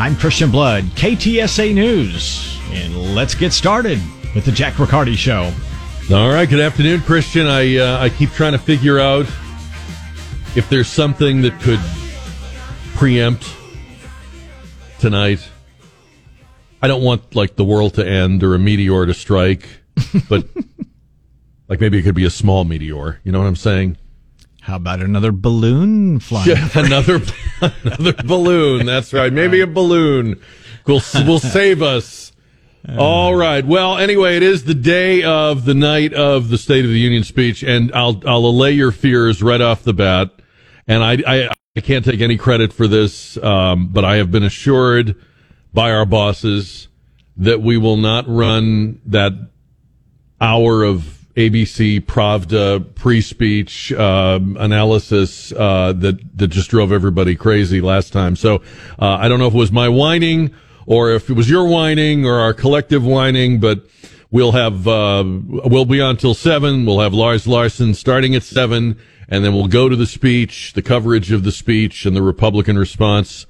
I'm Christian Blood, KTSA News, and let's get started with the Jack Riccardi Show. All right, good afternoon, Christian. I uh, I keep trying to figure out if there's something that could preempt tonight. I don't want like the world to end or a meteor to strike, but like maybe it could be a small meteor. You know what I'm saying? How about another balloon flying? Yeah, another another balloon. That's right. Maybe a balloon will will save us. All right. Well, anyway, it is the day of the night of the State of the Union speech, and I'll I'll allay your fears right off the bat. And I I, I can't take any credit for this, um, but I have been assured by our bosses that we will not run that hour of ABC Pravda pre-speech uh, analysis uh, that that just drove everybody crazy last time. So uh, I don't know if it was my whining or if it was your whining or our collective whining, but we'll have uh, we'll be on till seven. We'll have Lars Larson starting at seven, and then we'll go to the speech, the coverage of the speech, and the Republican response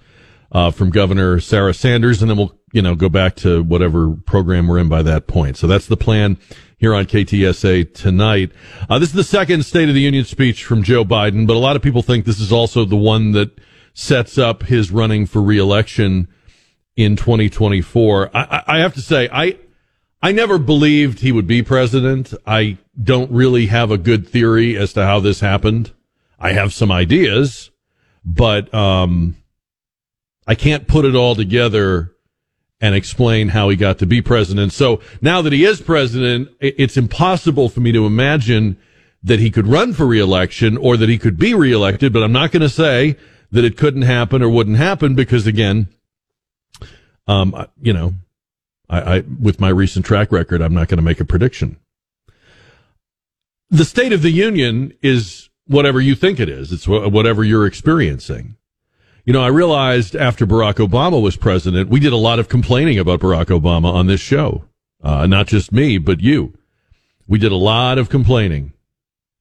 uh, from Governor Sarah Sanders, and then we'll you know go back to whatever program we're in by that point. So that's the plan here on KTSA tonight. Uh, this is the second State of the Union speech from Joe Biden, but a lot of people think this is also the one that sets up his running for reelection in 2024. I, I have to say, I, I never believed he would be president. I don't really have a good theory as to how this happened. I have some ideas, but, um, I can't put it all together and explain how he got to be president. So now that he is president, it's impossible for me to imagine that he could run for reelection or that he could be reelected, but I'm not going to say that it couldn't happen or wouldn't happen because again, um, you know, I, I with my recent track record, I'm not going to make a prediction. The State of the Union is whatever you think it is. It's whatever you're experiencing. You know, I realized after Barack Obama was president, we did a lot of complaining about Barack Obama on this show. Uh, not just me, but you. We did a lot of complaining.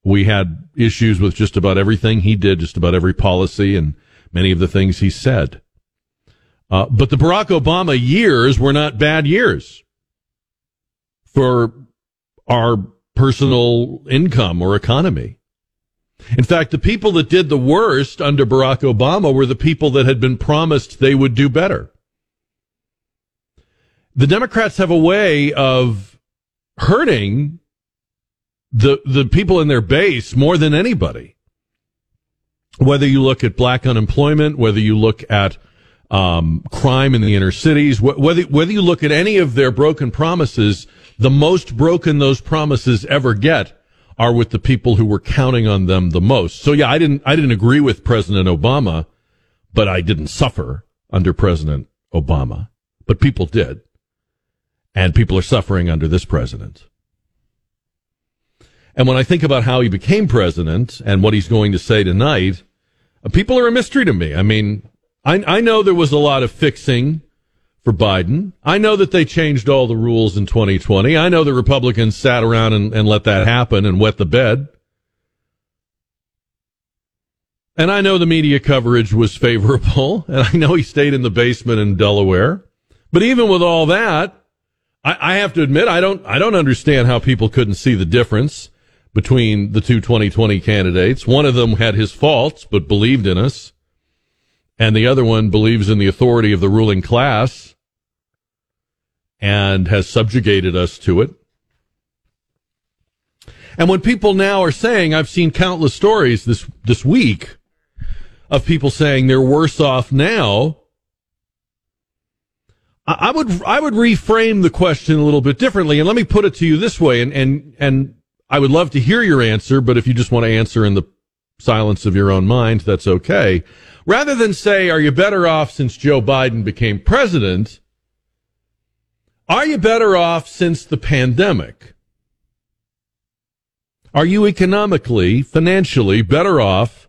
We had issues with just about everything he did, just about every policy and many of the things he said. Uh, but the Barack Obama years were not bad years for our personal income or economy. In fact, the people that did the worst under Barack Obama were the people that had been promised they would do better. The Democrats have a way of hurting the the people in their base more than anybody. Whether you look at black unemployment, whether you look at um, crime in the inner cities, wh- whether whether you look at any of their broken promises, the most broken those promises ever get are with the people who were counting on them the most. So yeah, I didn't, I didn't agree with President Obama, but I didn't suffer under President Obama, but people did. And people are suffering under this president. And when I think about how he became president and what he's going to say tonight, uh, people are a mystery to me. I mean, I, I know there was a lot of fixing for Biden. I know that they changed all the rules in 2020. I know the Republicans sat around and, and let that happen and wet the bed. And I know the media coverage was favorable, and I know he stayed in the basement in Delaware. But even with all that, I, I have to admit I don't I don't understand how people couldn't see the difference between the two 2020 candidates. One of them had his faults, but believed in us and the other one believes in the authority of the ruling class and has subjugated us to it. And when people now are saying, I've seen countless stories this, this week of people saying they're worse off now. I would, I would reframe the question a little bit differently. And let me put it to you this way. And, and, and I would love to hear your answer, but if you just want to answer in the silence of your own mind, that's okay. Rather than say, are you better off since Joe Biden became president? Are you better off since the pandemic? Are you economically, financially better off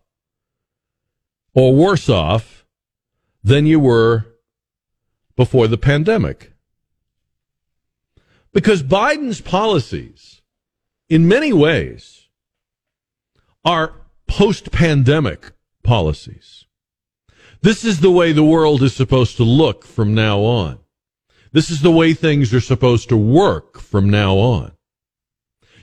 or worse off than you were before the pandemic? Because Biden's policies, in many ways, are post pandemic policies. This is the way the world is supposed to look from now on. This is the way things are supposed to work from now on.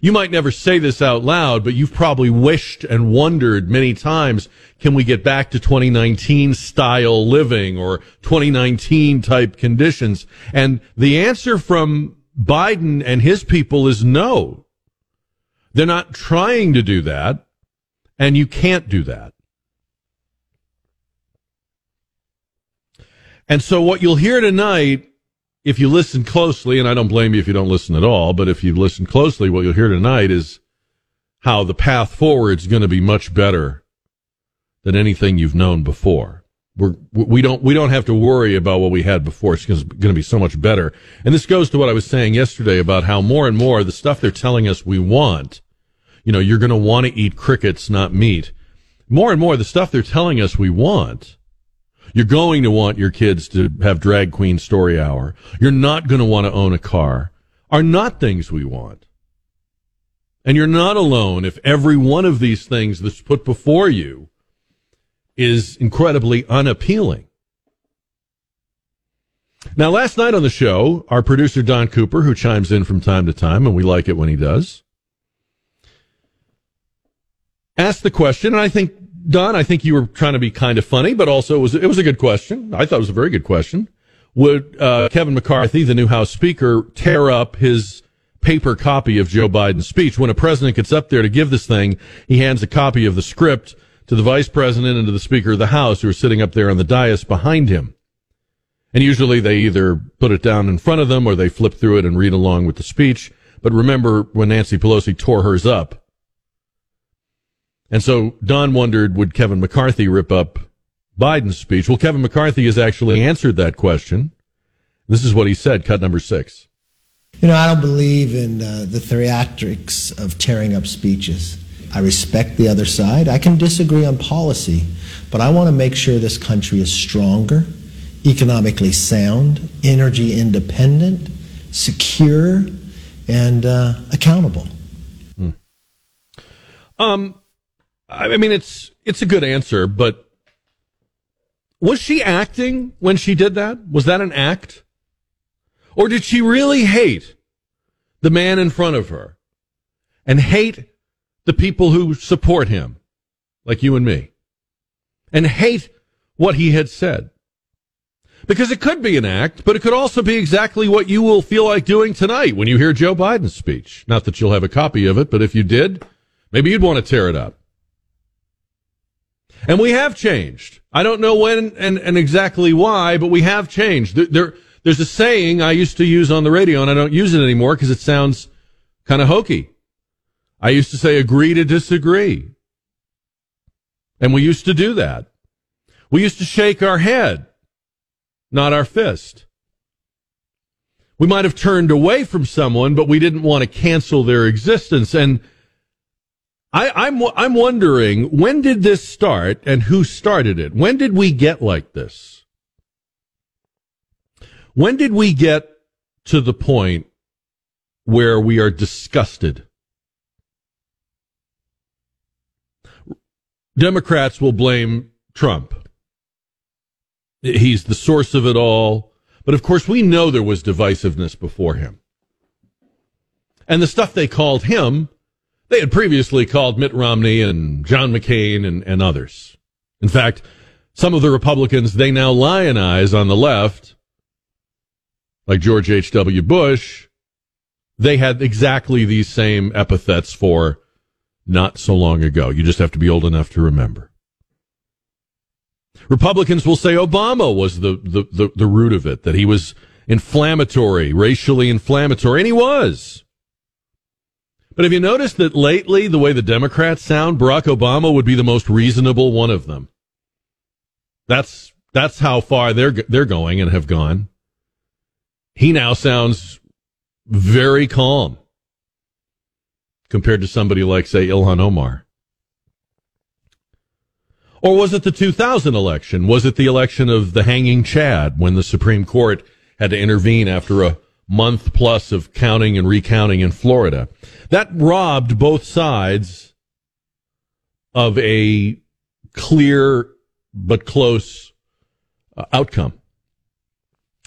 You might never say this out loud, but you've probably wished and wondered many times, can we get back to 2019 style living or 2019 type conditions? And the answer from Biden and his people is no. They're not trying to do that, and you can't do that. And so what you'll hear tonight if you listen closely, and I don't blame you if you don't listen at all, but if you listen closely, what you'll hear tonight is how the path forward is going to be much better than anything you've known before. We're, we don't we don't have to worry about what we had before. It's going to be so much better. And this goes to what I was saying yesterday about how more and more the stuff they're telling us we want, you know, you're going to want to eat crickets, not meat. More and more the stuff they're telling us we want you're going to want your kids to have drag queen story hour. You're not going to want to own a car are not things we want. And you're not alone if every one of these things that's put before you is incredibly unappealing. Now, last night on the show, our producer Don Cooper, who chimes in from time to time, and we like it when he does, asked the question, and I think Don, I think you were trying to be kind of funny, but also it was it was a good question. I thought it was a very good question. Would uh, Kevin McCarthy, the new House Speaker, tear up his paper copy of Joe Biden's speech? When a president gets up there to give this thing, he hands a copy of the script to the vice president and to the Speaker of the House, who are sitting up there on the dais behind him. And usually they either put it down in front of them or they flip through it and read along with the speech. But remember when Nancy Pelosi tore hers up and so Don wondered, would Kevin McCarthy rip up Biden's speech? Well, Kevin McCarthy has actually answered that question. This is what he said, cut number six. You know, I don't believe in uh, the theatrics of tearing up speeches. I respect the other side. I can disagree on policy, but I want to make sure this country is stronger, economically sound, energy independent, secure, and uh, accountable. Hmm. Um, I mean, it's it's a good answer, but was she acting when she did that? Was that an act, or did she really hate the man in front of her and hate the people who support him, like you and me, and hate what he had said? Because it could be an act, but it could also be exactly what you will feel like doing tonight when you hear Joe Biden's speech. Not that you'll have a copy of it, but if you did, maybe you'd want to tear it up. And we have changed. I don't know when and, and exactly why, but we have changed. There, there, there's a saying I used to use on the radio and I don't use it anymore because it sounds kind of hokey. I used to say agree to disagree. And we used to do that. We used to shake our head, not our fist. We might have turned away from someone, but we didn't want to cancel their existence. And I, I'm, I'm wondering when did this start and who started it? When did we get like this? When did we get to the point where we are disgusted? Democrats will blame Trump. He's the source of it all. But of course, we know there was divisiveness before him. And the stuff they called him they had previously called Mitt Romney and John McCain and, and others. In fact, some of the Republicans they now lionize on the left, like George H.W. Bush, they had exactly these same epithets for not so long ago. You just have to be old enough to remember. Republicans will say Obama was the, the, the, the root of it, that he was inflammatory, racially inflammatory, and he was. But have you noticed that lately, the way the Democrats sound, Barack Obama would be the most reasonable one of them. That's that's how far they're they're going and have gone. He now sounds very calm compared to somebody like, say, Ilhan Omar. Or was it the 2000 election? Was it the election of the hanging Chad when the Supreme Court had to intervene after a month plus of counting and recounting in Florida? That robbed both sides of a clear but close uh, outcome.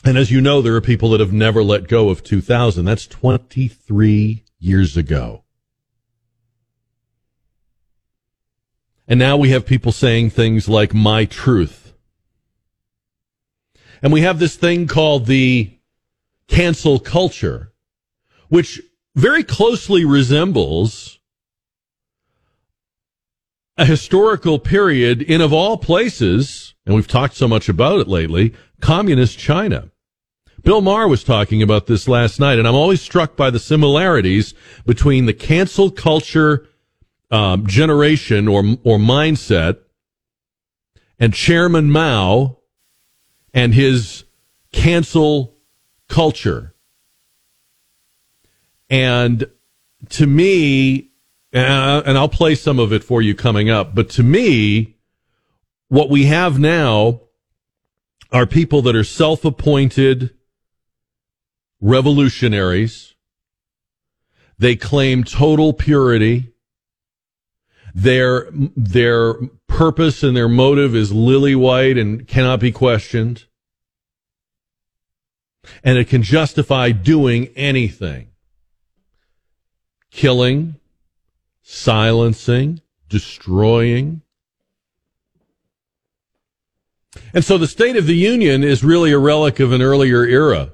And as you know, there are people that have never let go of 2000. That's 23 years ago. And now we have people saying things like my truth. And we have this thing called the cancel culture, which very closely resembles a historical period in, of all places, and we've talked so much about it lately, communist China. Bill Maher was talking about this last night, and I'm always struck by the similarities between the cancel culture um, generation or or mindset, and Chairman Mao and his cancel culture. And to me, uh, and I'll play some of it for you coming up, but to me, what we have now are people that are self appointed revolutionaries. They claim total purity. Their, their purpose and their motive is lily white and cannot be questioned. And it can justify doing anything. Killing, silencing, destroying. And so the State of the Union is really a relic of an earlier era.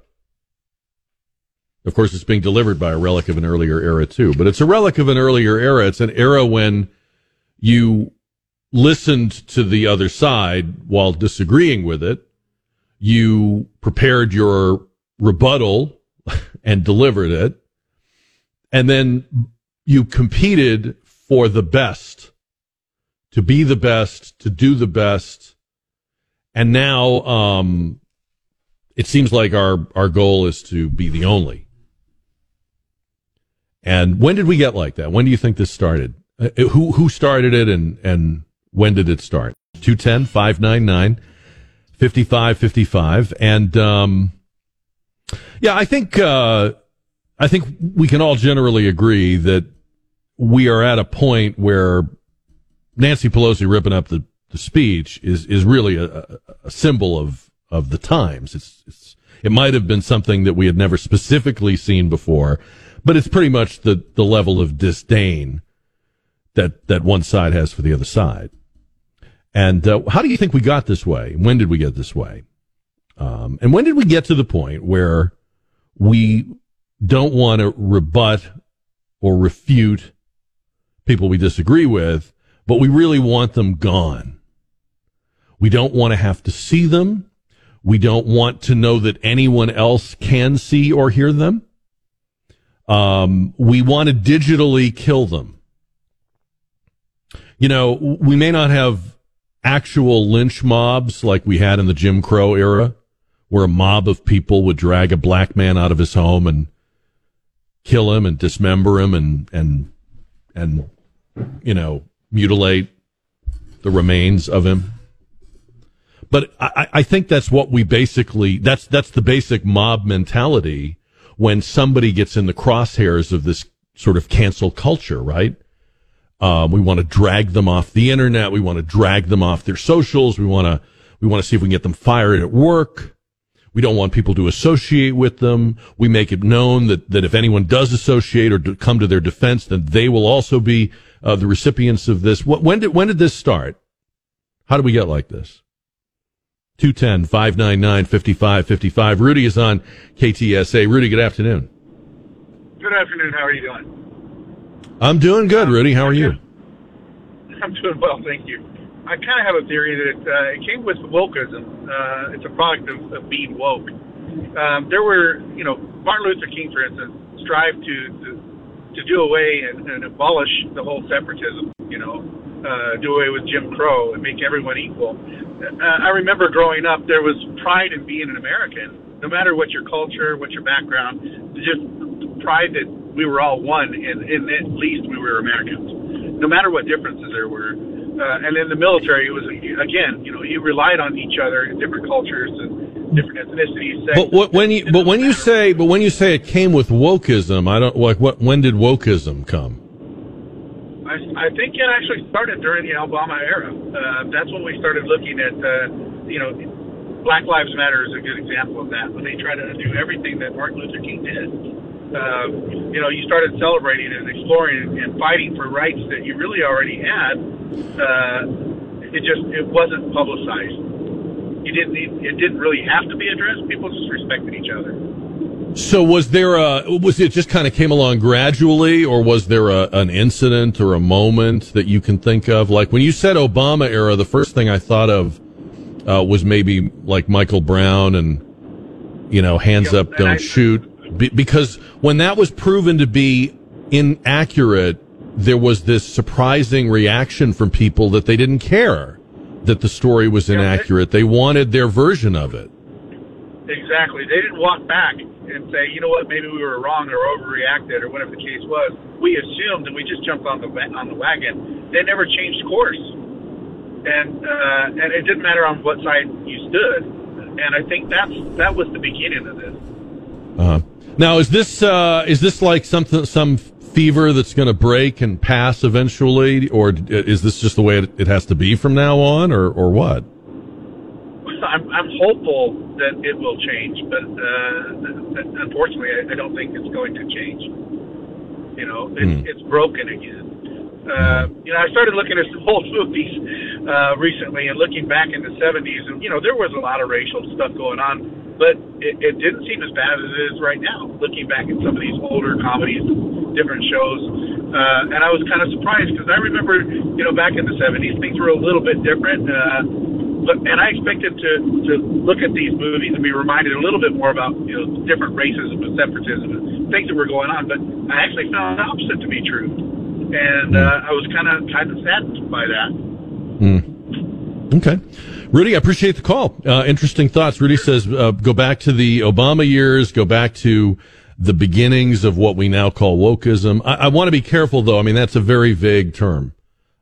Of course, it's being delivered by a relic of an earlier era too, but it's a relic of an earlier era. It's an era when you listened to the other side while disagreeing with it. You prepared your rebuttal and delivered it. And then you competed for the best, to be the best, to do the best. And now, um, it seems like our, our goal is to be the only. And when did we get like that? When do you think this started? Uh, who who started it and and when did it start? 210 599 5555 and um yeah, I think uh I think we can all generally agree that we are at a point where Nancy Pelosi ripping up the, the speech is is really a, a symbol of of the times. It's, it's it might have been something that we had never specifically seen before, but it's pretty much the the level of disdain that that one side has for the other side. And uh, how do you think we got this way? When did we get this way? Um, and when did we get to the point where we don't want to rebut or refute people we disagree with, but we really want them gone? We don't want to have to see them. We don't want to know that anyone else can see or hear them. Um, we want to digitally kill them you know, we may not have actual lynch mobs like we had in the Jim Crow era, where a mob of people would drag a black man out of his home and kill him and dismember him and and and you know mutilate the remains of him. But I, I think that's what we basically that's that's the basic mob mentality when somebody gets in the crosshairs of this sort of cancel culture, right? Um, we want to drag them off the internet. We want to drag them off their socials. We want to we want to see if we can get them fired at work. We don't want people to associate with them. We make it known that, that if anyone does associate or come to their defense, then they will also be uh, the recipients of this. What, when did when did this start? How did we get like this? 210 599 5555. Rudy is on KTSA. Rudy, good afternoon. Good afternoon. How are you doing? I'm doing good, Rudy. How are you? I'm doing well, thank you. I kind of have a theory that uh, it came with wokeism. Uh, it's a product of, of being woke. Um, there were, you know, Martin Luther King, for instance, strived to, to to do away and, and abolish the whole separatism, you know, uh, do away with Jim Crow and make everyone equal. Uh, I remember growing up, there was pride in being an American, no matter what your culture, what your background, just pride that we were all one, and, and at least we were Americans, no matter what differences there were. Uh, and in the military, it was again, you know, you relied on each other in different cultures and different ethnicities. But what, when you but when you say but when you say it came with wokeism, I don't like what when did wokeism come? I, I think it actually started during the Obama era. Uh, that's when we started looking at, uh, you know, Black Lives Matter is a good example of that. When they try to do everything that Martin Luther King did, uh, you know, you started celebrating and exploring and fighting for rights that you really already had. Uh, it just it wasn't publicized. You didn't it didn't really have to be addressed. People just respected each other. So was there a was it just kind of came along gradually, or was there a, an incident or a moment that you can think of? Like when you said Obama era, the first thing I thought of uh, was maybe like Michael Brown and you know hands yep, up, don't I, shoot be- because when that was proven to be inaccurate, there was this surprising reaction from people that they didn't care that the story was inaccurate. They wanted their version of it. Exactly. They didn't walk back and say, you know what, maybe we were wrong or overreacted or whatever the case was. We assumed and we just jumped on the on the wagon. They never changed course, and uh, and it didn't matter on what side you stood. And I think that's that was the beginning of this. Uh-huh. Now, is this uh, is this like something some fever that's going to break and pass eventually, or is this just the way it, it has to be from now on, or or what? I'm, I'm hopeful that it will change, but uh, unfortunately, I, I don't think it's going to change. You know, it's, mm. it's broken again. Uh, you know, I started looking at some old movies uh, recently and looking back in the 70s, and you know, there was a lot of racial stuff going on but it, it didn't seem as bad as it is right now. Looking back at some of these older comedies, different shows, uh, and I was kind of surprised because I remember, you know, back in the '70s, things were a little bit different. Uh, but and I expected to to look at these movies and be reminded a little bit more about you know different racism and separatism and things that were going on. But I actually found the opposite to be true, and uh, I was kind of kind of saddened by that. Mm. Okay. Rudy, I appreciate the call. Uh, interesting thoughts. Rudy says, uh, go back to the Obama years, go back to the beginnings of what we now call wokeism. I, I want to be careful, though. I mean, that's a very vague term.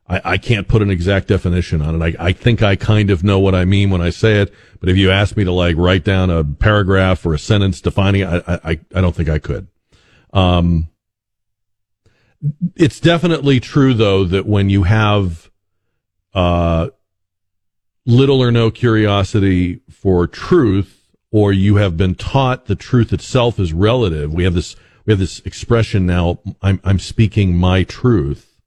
I, I can't put an exact definition on it. I, I think I kind of know what I mean when I say it, but if you ask me to like write down a paragraph or a sentence defining it, I, I, I don't think I could. Um, it's definitely true, though, that when you have, uh, little or no curiosity for truth, or you have been taught the truth itself is relative. We have this, we have this expression now, I'm, I'm speaking my truth.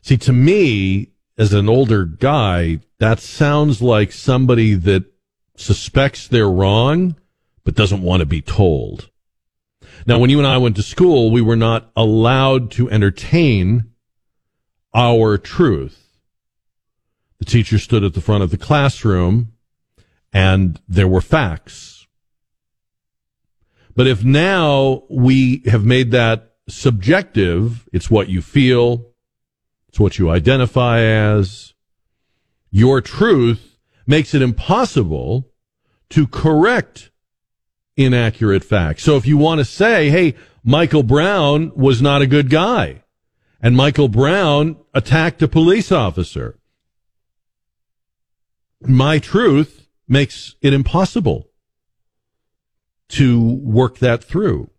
See, to me, as an older guy, that sounds like somebody that suspects they're wrong, but doesn't want to be told. Now, when you and I went to school, we were not allowed to entertain our truth. The teacher stood at the front of the classroom and there were facts. But if now we have made that subjective, it's what you feel, it's what you identify as, your truth makes it impossible to correct inaccurate facts. So if you want to say, hey, Michael Brown was not a good guy, and Michael Brown attacked a police officer, my truth makes it impossible to work that through.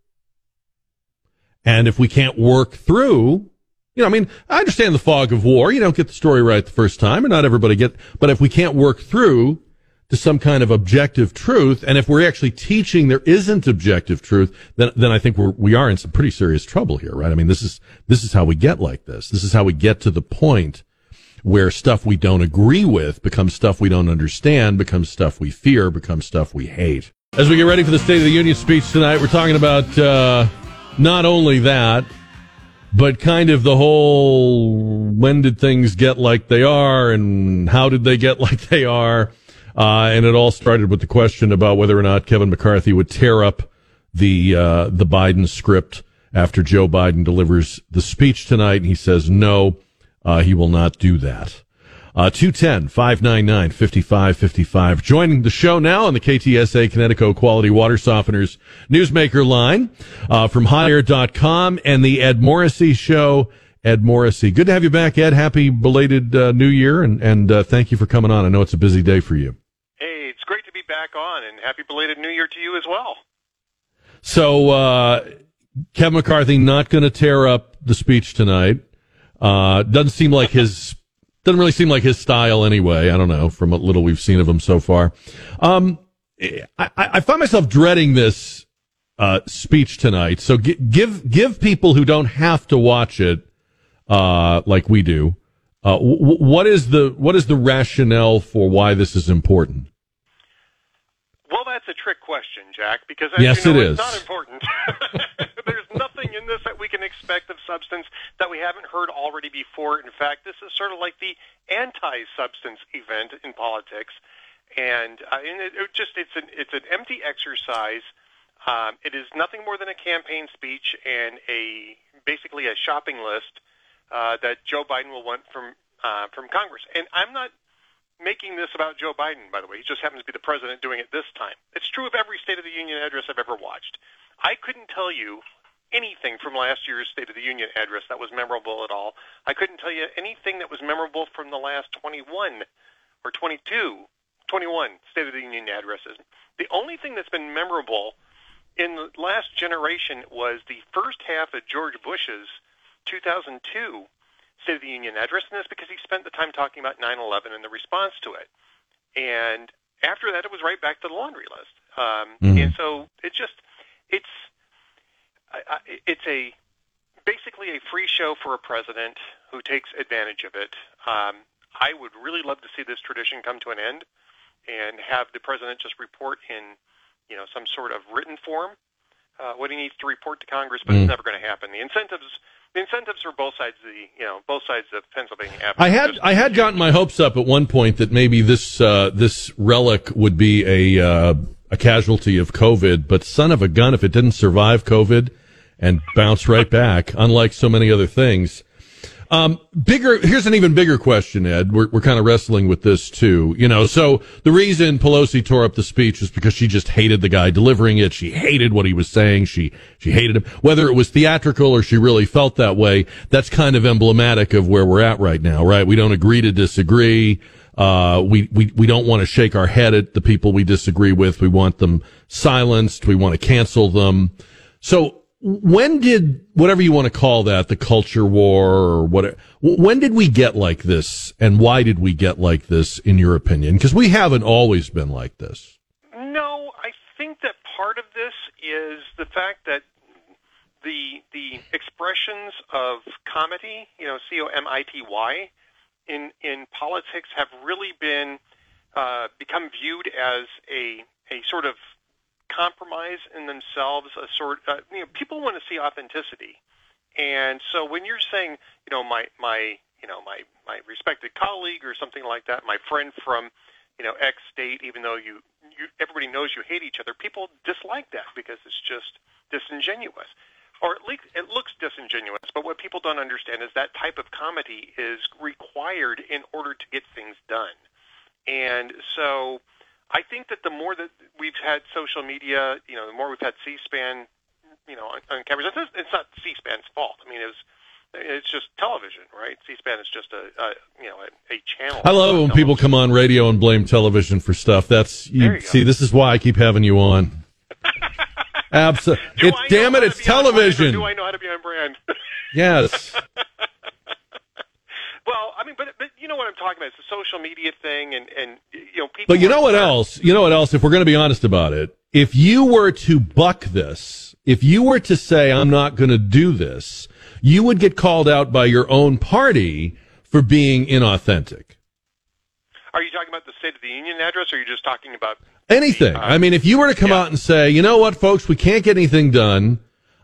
And if we can't work through, you know, I mean, I understand the fog of war. You don't get the story right the first time, and not everybody get, but if we can't work through to some kind of objective truth, and if we're actually teaching there isn't objective truth, then, then I think we're, we are in some pretty serious trouble here, right? I mean, this is, this is how we get like this. This is how we get to the point where stuff we don't agree with becomes stuff we don't understand, becomes stuff we fear, becomes stuff we hate. As we get ready for the State of the Union speech tonight, we're talking about uh, not only that, but kind of the whole when did things get like they are and how did they get like they are. Uh, and it all started with the question about whether or not Kevin McCarthy would tear up the uh, the Biden script after Joe Biden delivers the speech tonight. And he says no, uh, he will not do that. Uh, 210 599 5555. Joining the show now on the KTSA Kinetico Quality Water Softeners Newsmaker line uh, from hotair.com and the Ed Morrissey Show. Ed Morrissey. Good to have you back, Ed. Happy belated uh, New Year, and, and uh, thank you for coming on. I know it's a busy day for you. Hey, it's great to be back on, and happy belated New Year to you as well. So, uh, Kevin McCarthy not going to tear up the speech tonight. Uh, doesn't seem like his doesn't really seem like his style anyway. I don't know from what little we've seen of him so far. Um, I, I find myself dreading this uh, speech tonight. So g- give give people who don't have to watch it, uh, like we do. Uh, w- what is the what is the rationale for why this is important? Well, that's a trick question, Jack. Because as yes, you know, it it's not important. There's nothing in this that we can expect of substance that we haven't heard already before. In fact, this is sort of like the anti-substance event in politics, and, uh, and it, it just it's an it's an empty exercise. Um, it is nothing more than a campaign speech and a basically a shopping list uh, that Joe Biden will want from uh, from Congress. And I'm not making this about Joe Biden, by the way. He just happens to be the president doing it this time. It's true of every State of the Union address I've ever watched. I couldn't tell you anything from last year's State of the Union address that was memorable at all. I couldn't tell you anything that was memorable from the last 21 or 22, 21 State of the Union addresses. The only thing that's been memorable in the last generation was the first half of George Bush's 2002 State of the Union address, and that's because he spent the time talking about 9/11 and the response to it. And after that, it was right back to the laundry list. Um, mm-hmm. And so it just it's I, I, it's a basically a free show for a president who takes advantage of it. Um, I would really love to see this tradition come to an end and have the president just report in you know some sort of written form uh, what he needs to report to Congress, but mm. it's never going to happen. The incentives the incentives for both sides of the you know both sides of Pennsylvania Avenue. I had I had gotten my hopes up at one point that maybe this uh, this relic would be a uh, a casualty of COVID, but son of a gun, if it didn't survive COVID and bounce right back, unlike so many other things, um, bigger, here's an even bigger question, Ed. We're, we're kind of wrestling with this too. You know, so the reason Pelosi tore up the speech was because she just hated the guy delivering it. She hated what he was saying. She, she hated him. Whether it was theatrical or she really felt that way, that's kind of emblematic of where we're at right now, right? We don't agree to disagree. Uh, we, we, we don't want to shake our head at the people we disagree with. We want them silenced. We want to cancel them. So when did whatever you want to call that the culture war or what when did we get like this and why did we get like this in your opinion? Because we haven't always been like this. No i think that part of this is the fact that the the expressions of comity you know c o m i t y in in politics have really been uh, become viewed as a a sort of compromise in themselves a sort uh, you know people want to see authenticity. And so when you're saying you know my my you know my my respected colleague or something like that my friend from you know x state even though you you everybody knows you hate each other people dislike that because it's just disingenuous. Or at least it looks disingenuous but what people don't understand is that type of comity is required in order to get things done. And so I think that the more that we've had social media, you know, the more we've had C-SPAN, you know, on, on cameras. It's, it's not C-SPAN's fault. I mean, it was it's just television, right? C-SPAN is just a, a you know a, a channel. I love when people come on radio and blame television for stuff. That's you, you see, go. this is why I keep having you on. Absolutely. Damn it, it's television. do I know how to be on brand? yes. Well, I mean, but but you know what I'm talking about? It's the social media thing, and and you know people. But you know what else? You know what else? If we're going to be honest about it, if you were to buck this, if you were to say I'm not going to do this, you would get called out by your own party for being inauthentic. Are you talking about the State of the Union address, or are you just talking about anything? Uh, I mean, if you were to come yeah. out and say, you know what, folks, we can't get anything done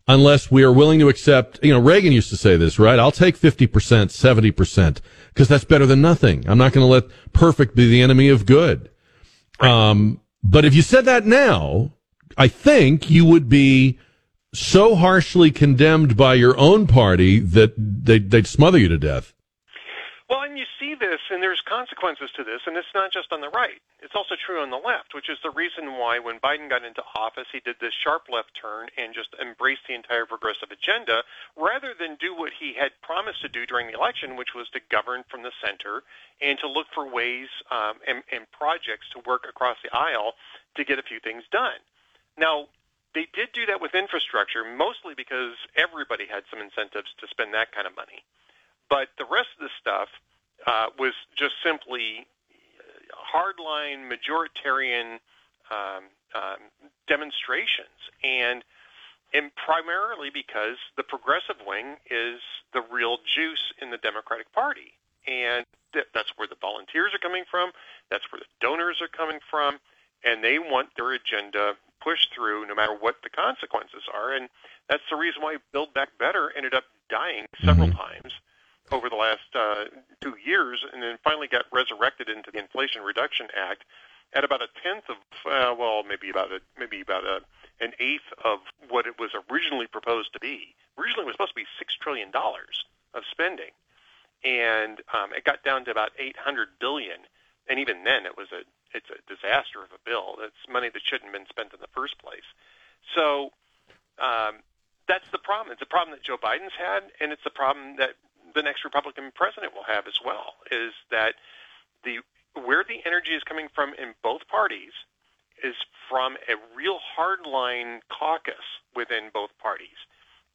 unless we are willing to accept, you know, Reagan used to say this, right? I'll take 50%, 70%, because that's better than nothing. I'm not going to let perfect be the enemy of good. Um, but if you said that now, I think you would be so harshly condemned by your own party that they, they'd smother you to death. Well, and you see this, and there's consequences to this, and it's not just on the right. It's also true on the left, which is the reason why when Biden got into office, he did this sharp left turn and just embraced the entire progressive agenda rather than do what he had promised to do during the election, which was to govern from the center and to look for ways um, and, and projects to work across the aisle to get a few things done. Now, they did do that with infrastructure, mostly because everybody had some incentives to spend that kind of money. But the rest of the stuff uh, was just simply hardline majoritarian um, um, demonstrations, and and primarily because the progressive wing is the real juice in the Democratic Party, and th- that's where the volunteers are coming from, that's where the donors are coming from, and they want their agenda pushed through no matter what the consequences are, and that's the reason why Build Back Better ended up dying several mm-hmm. times over the last uh, two years, and then finally got resurrected into the Inflation Reduction Act at about a tenth of, uh, well, maybe about a maybe about a an eighth of what it was originally proposed to be. Originally, it was supposed to be six trillion dollars of spending, and um, it got down to about eight hundred billion. And even then, it was a it's a disaster of a bill. It's money that shouldn't have been spent in the first place. So um, that's the problem. It's a problem that Joe Biden's had, and it's a problem that the next Republican president will have as well. Is that the where the energy is coming from in both parties is from a real hardline caucus within both parties,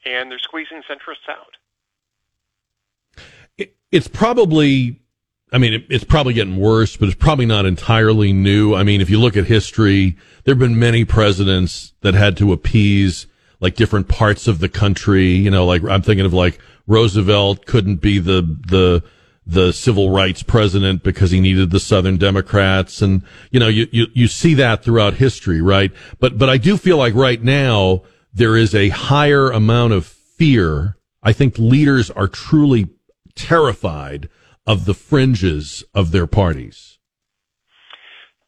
and they're squeezing centrists out. it's probably I mean, it, it's probably getting worse, but it's probably not entirely new. I mean, if you look at history, there have been many presidents that had to appease like different parts of the country. You know, like I'm thinking of like Roosevelt couldn't be the, the, the civil rights president because he needed the Southern Democrats. And, you know, you, you, you see that throughout history, right? But, but I do feel like right now there is a higher amount of fear. I think leaders are truly terrified of the fringes of their parties.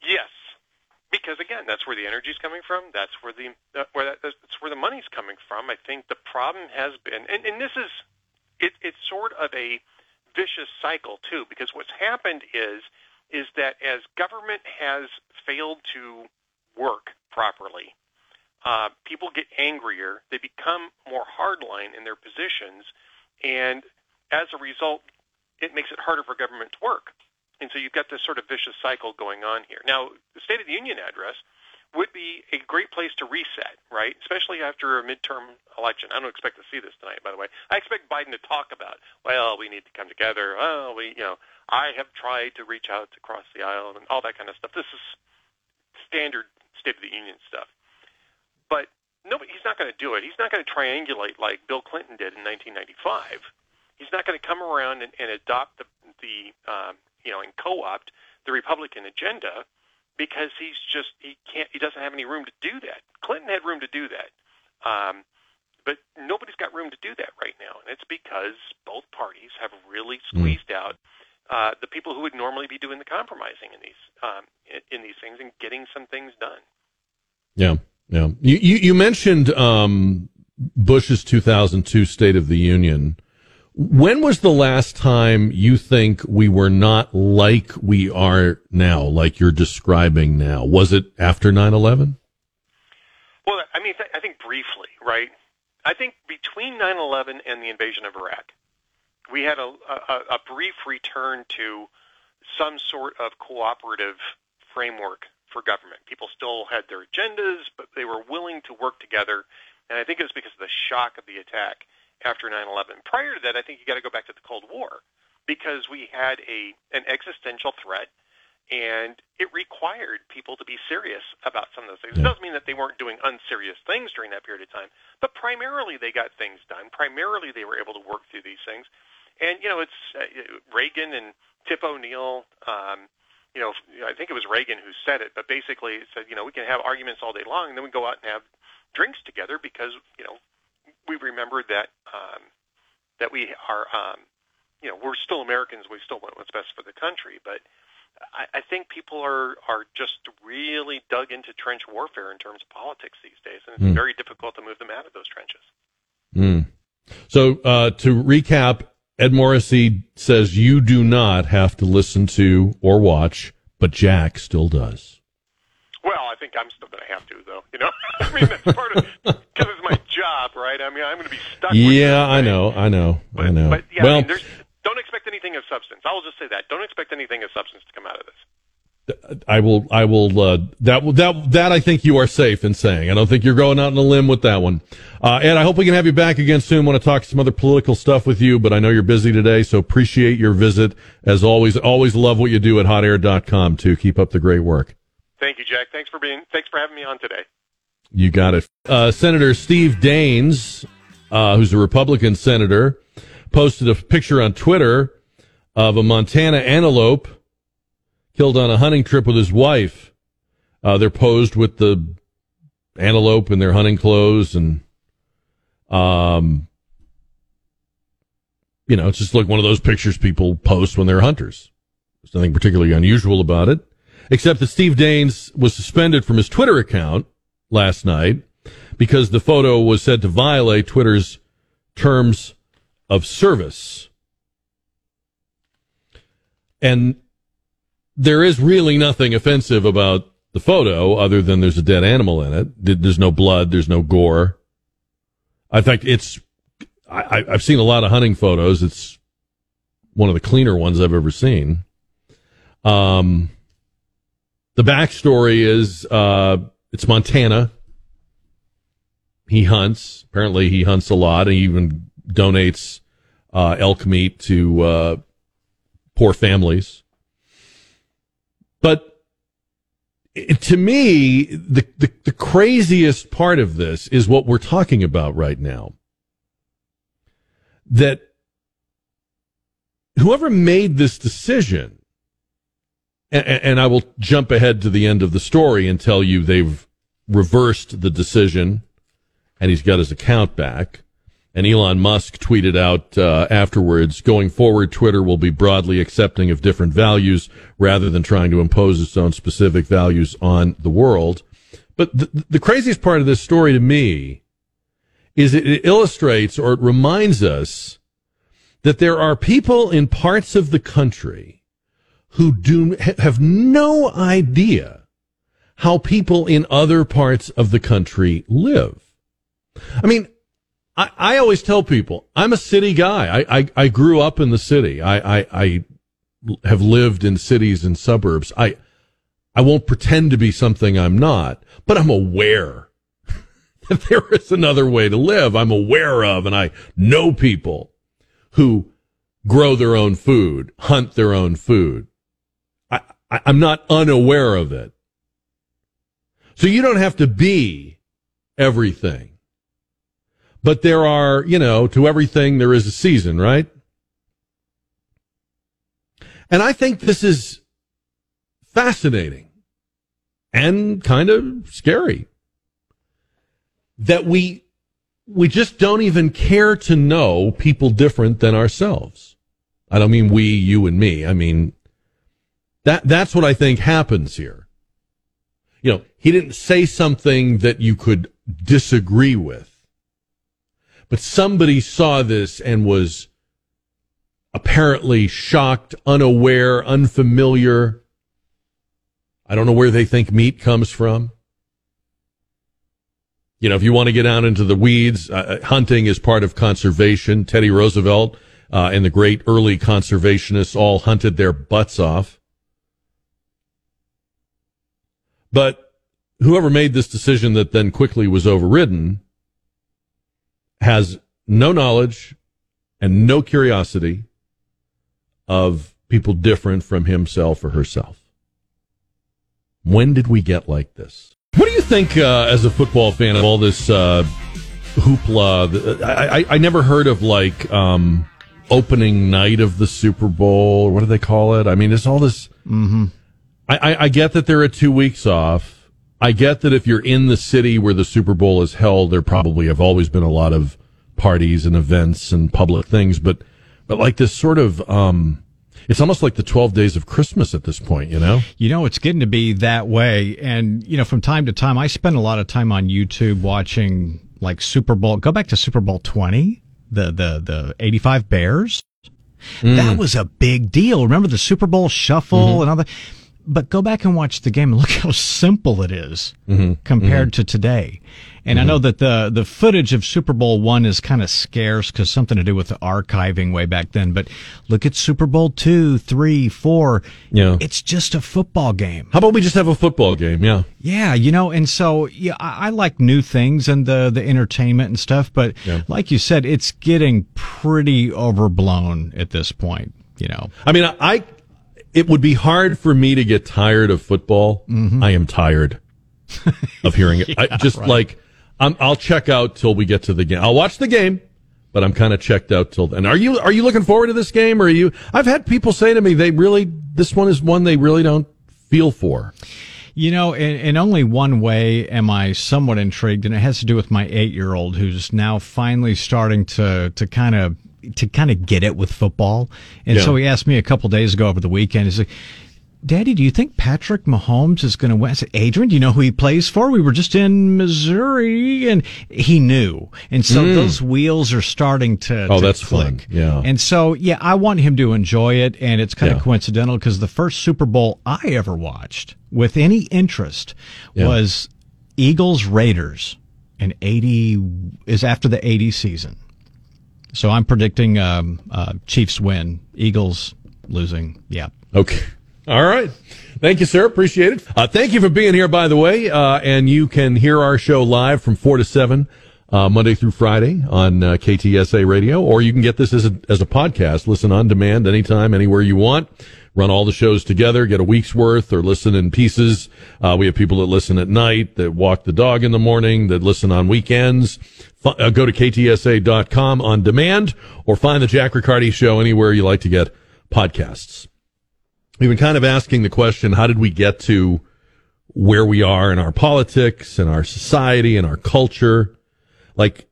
Yes, because again, that's where the energy is coming from. That's where the uh, where that, that's where the money's coming from. I think the problem has been, and, and this is it, it's sort of a vicious cycle too, because what's happened is is that as government has failed to work properly, uh, people get angrier. They become more hardline in their positions, and as a result, it makes it harder for government to work. And so you've got this sort of vicious cycle going on here. Now, the State of the Union address would be a great place to reset, right? Especially after a midterm election. I don't expect to see this tonight, by the way. I expect Biden to talk about, well, we need to come together. Well, we, you know, I have tried to reach out across the aisle and all that kind of stuff. This is standard State of the Union stuff. But nobody, he's not going to do it. He's not going to triangulate like Bill Clinton did in 1995. He's not going to come around and, and adopt the, the um, you know, and co-opt the Republican agenda because he's just he can't he doesn't have any room to do that. Clinton had room to do that, um, but nobody's got room to do that right now, and it's because both parties have really hmm. squeezed mm. out uh, the people who would normally be doing the compromising in these um, in, in these things and getting some things done. Yeah, yeah. You you, you mentioned um, Bush's 2002 State of the Union. When was the last time you think we were not like we are now, like you're describing now? Was it after 9 11? Well, I mean, I think briefly, right? I think between 9 11 and the invasion of Iraq, we had a, a, a brief return to some sort of cooperative framework for government. People still had their agendas, but they were willing to work together. And I think it was because of the shock of the attack after 9/11. Prior to that, I think you got to go back to the Cold War because we had a an existential threat and it required people to be serious about some of those things. Yeah. It doesn't mean that they weren't doing unserious things during that period of time, but primarily they got things done. Primarily they were able to work through these things. And you know, it's uh, Reagan and Tip O'Neill. Um, you know, I think it was Reagan who said it, but basically said, you know, we can have arguments all day long, and then we go out and have drinks together because you know we remembered that um, that we are, um, you know, we're still Americans. We still want what's best for the country. But I, I think people are are just really dug into trench warfare in terms of politics these days, and it's mm. very difficult to move them out of those trenches. Mm. So uh, to recap, Ed Morrissey says you do not have to listen to or watch, but Jack still does. Well, I think I'm still going to have to, though. You know, I mean that's part of because it's my job, right? I mean, I'm going to be stuck. Yeah, I know, I know, but, I know. But yeah, well, I mean, don't expect anything of substance. I will just say that. Don't expect anything of substance to come out of this. I will, I will, uh, that, that, that I think you are safe in saying. I don't think you're going out on a limb with that one. Uh, Ed, I hope we can have you back again soon. want to talk some other political stuff with you, but I know you're busy today, so appreciate your visit. As always, always love what you do at hotair.com too. Keep up the great work. Thank you, Jack. Thanks for being, thanks for having me on today. You got it. Uh, senator Steve Daines, uh, who's a Republican senator, posted a picture on Twitter of a Montana antelope killed on a hunting trip with his wife. Uh, they're posed with the antelope in their hunting clothes and, um, you know, it's just like one of those pictures people post when they're hunters. There's nothing particularly unusual about it, except that Steve Daines was suspended from his Twitter account last night because the photo was said to violate Twitter's terms of service. And there is really nothing offensive about the photo other than there's a dead animal in it. There's no blood. There's no gore. In fact, it's, I, I've seen a lot of hunting photos. It's one of the cleaner ones I've ever seen. Um, the backstory is, uh, it's Montana. He hunts. Apparently he hunts a lot. He even donates, uh, elk meat to, uh, poor families. But to me, the, the, the craziest part of this is what we're talking about right now. That whoever made this decision, and, and, I will jump ahead to the end of the story and tell you they've reversed the decision and he's got his account back. And Elon Musk tweeted out uh, afterwards, going forward, Twitter will be broadly accepting of different values rather than trying to impose its own specific values on the world. But the, the craziest part of this story to me is it illustrates or it reminds us that there are people in parts of the country who do have no idea how people in other parts of the country live. I mean, I, I always tell people I'm a city guy. I, I, I grew up in the city. I, I, I have lived in cities and suburbs. I, I won't pretend to be something I'm not, but I'm aware that there is another way to live. I'm aware of, and I know people who grow their own food, hunt their own food. I, I'm not unaware of it. So you don't have to be everything. But there are, you know, to everything there is a season, right? And I think this is fascinating and kind of scary that we we just don't even care to know people different than ourselves. I don't mean we, you and me. I mean that that's what I think happens here. You know, he didn't say something that you could disagree with. But somebody saw this and was apparently shocked, unaware, unfamiliar. I don't know where they think meat comes from. You know, if you want to get out into the weeds, uh, uh, hunting is part of conservation. Teddy Roosevelt uh, and the great early conservationists all hunted their butts off. But whoever made this decision that then quickly was overridden has no knowledge and no curiosity of people different from himself or herself. When did we get like this? What do you think, uh, as a football fan, of all this uh, hoopla? I, I, I, never heard of like um, opening night of the Super Bowl. What do they call it? I mean, it's all this. Mm-hmm. I, I get that there are two weeks off. I get that if you're in the city where the Super Bowl is held, there probably have always been a lot of parties and events and public things, but but like this sort of um, It's almost like the 12 days of Christmas at this point, you know? You know, it's getting to be that way. And, you know, from time to time, I spend a lot of time on YouTube watching like Super Bowl. Go back to Super Bowl 20, the, the, the 85 Bears. Mm. That was a big deal. Remember the Super Bowl shuffle mm-hmm. and all that? But go back and watch the game and look how simple it is mm-hmm. compared mm-hmm. to today. And mm-hmm. I know that the the footage of Super Bowl one is kind of scarce because something to do with the archiving way back then. But look at Super Bowl two, three, four. Yeah, it's just a football game. How about we just have a football game? Yeah, yeah. You know, and so yeah, I, I like new things and the the entertainment and stuff. But yeah. like you said, it's getting pretty overblown at this point. You know, I mean, I it would be hard for me to get tired of football. Mm-hmm. I am tired of hearing it. yeah, I just right. like i will check out till we get to the game. I'll watch the game, but I'm kind of checked out till then. Are you are you looking forward to this game? Or are you? I've had people say to me they really this one is one they really don't feel for. You know, in, in, only one way am I somewhat intrigued, and it has to do with my eight-year-old who's now finally starting to to kind of to kind of get it with football. And yeah. so he asked me a couple days ago over the weekend. He's like, Daddy, do you think Patrick Mahomes is going to win? I said, Adrian, do you know who he plays for? We were just in Missouri, and he knew. And so mm. those wheels are starting to. Oh, to that's click. fun. Yeah. And so, yeah, I want him to enjoy it, and it's kind yeah. of coincidental because the first Super Bowl I ever watched with any interest yeah. was Eagles Raiders, and eighty is after the eighty season. So I'm predicting um, uh, Chiefs win, Eagles losing. Yeah. Okay. All right. Thank you, sir. Appreciate it. Uh, thank you for being here, by the way. Uh, and you can hear our show live from 4 to 7, uh, Monday through Friday on uh, KTSA Radio, or you can get this as a, as a podcast. Listen on demand anytime, anywhere you want. Run all the shows together, get a week's worth, or listen in pieces. Uh, we have people that listen at night, that walk the dog in the morning, that listen on weekends. Uh, go to ktsa.com on demand, or find the Jack Riccardi Show anywhere you like to get podcasts we've been kind of asking the question, how did we get to where we are in our politics and our society and our culture? Like,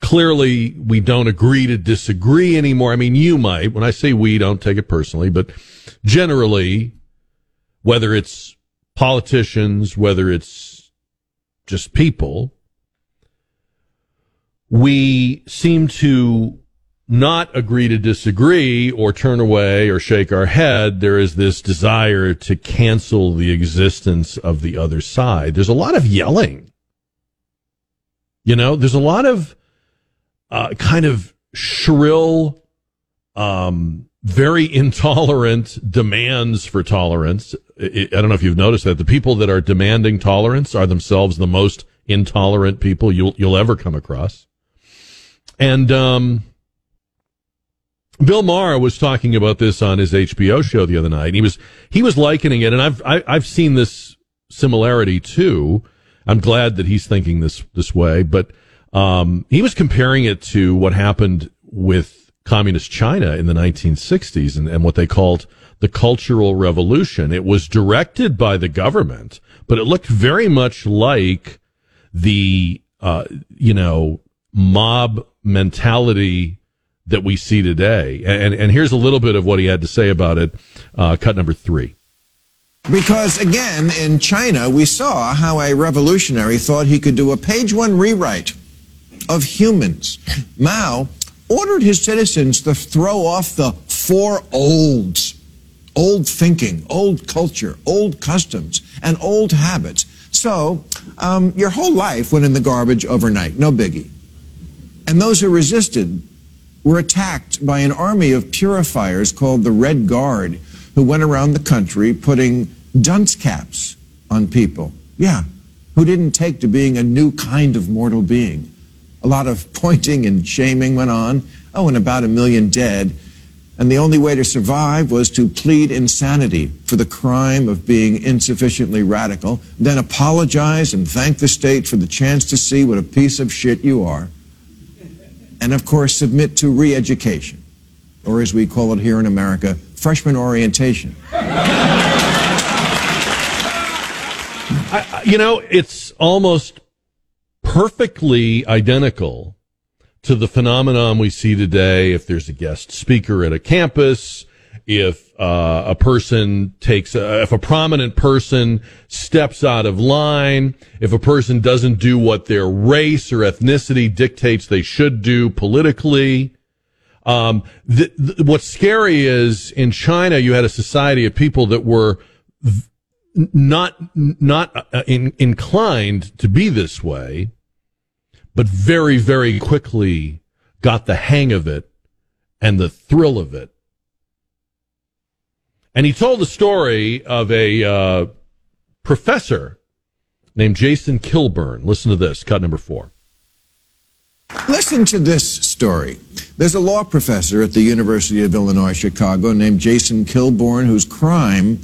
clearly we don't agree to disagree anymore. I mean, you might, when I say we, don't take it personally, but generally, whether it's politicians, whether it's just people, we seem to not agree to disagree or turn away or shake our head. There is this desire to cancel the existence of the other side. There's a lot of yelling. You know, there's a lot of uh, kind of shrill, um, very intolerant demands for tolerance. I don't know if you've noticed that the people that are demanding tolerance are themselves the most intolerant people you'll you'll ever come across. And um, Bill Maher was talking about this on his HBO show the other night. He was he was likening it, and I've I, have i have seen this similarity too. I'm glad that he's thinking this this way, but um, he was comparing it to what happened with communist China in the 1960s and, and what they called the Cultural Revolution. It was directed by the government, but it looked very much like the uh, you know mob mentality that we see today. And, and here's a little bit of what he had to say about it. Uh, cut number three. Because again, in China, we saw how a revolutionary thought he could do a page one rewrite of humans. Mao ordered his citizens to throw off the four olds old thinking, old culture, old customs, and old habits. So, um, your whole life went in the garbage overnight, no biggie. And those who resisted were attacked by an army of purifiers called the Red Guard, who went around the country putting dunce caps on people. Yeah, who didn't take to being a new kind of mortal being. A lot of pointing and shaming went on. Oh, and about a million dead. And the only way to survive was to plead insanity for the crime of being insufficiently radical, then apologize and thank the state for the chance to see what a piece of shit you are and of course submit to re-education, or as we call it here in America, freshman orientation. I, you know, it's almost perfectly identical to the phenomenon we see today if there's a guest speaker at a campus if uh, a person takes, a, if a prominent person steps out of line, if a person doesn't do what their race or ethnicity dictates they should do politically. Um, the, the, what's scary is in China, you had a society of people that were v- not not uh, in, inclined to be this way, but very very quickly got the hang of it and the thrill of it. And he told the story of a uh, professor named Jason Kilborn. Listen to this, cut number four. Listen to this story. There's a law professor at the University of Illinois Chicago named Jason Kilborn whose crime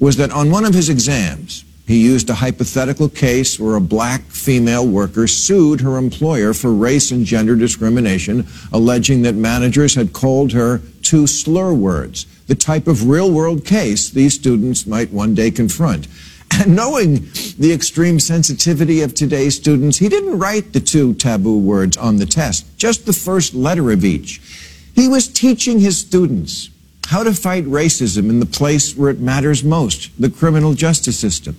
was that on one of his exams, he used a hypothetical case where a black female worker sued her employer for race and gender discrimination, alleging that managers had called her two slur words, the type of real world case these students might one day confront. And knowing the extreme sensitivity of today's students, he didn't write the two taboo words on the test, just the first letter of each. He was teaching his students how to fight racism in the place where it matters most, the criminal justice system.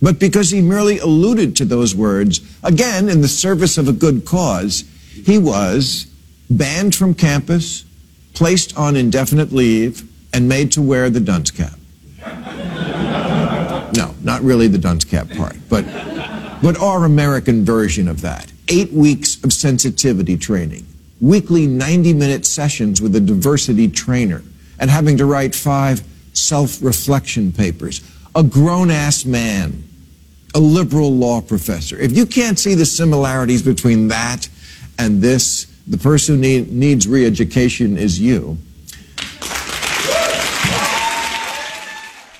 But because he merely alluded to those words, again in the service of a good cause, he was banned from campus, placed on indefinite leave, and made to wear the dunce cap. No, not really the dunce cap part, but, but our American version of that. Eight weeks of sensitivity training, weekly 90 minute sessions with a diversity trainer, and having to write five self reflection papers. A grown ass man, a liberal law professor. If you can't see the similarities between that and this, the person who need, needs re education is you.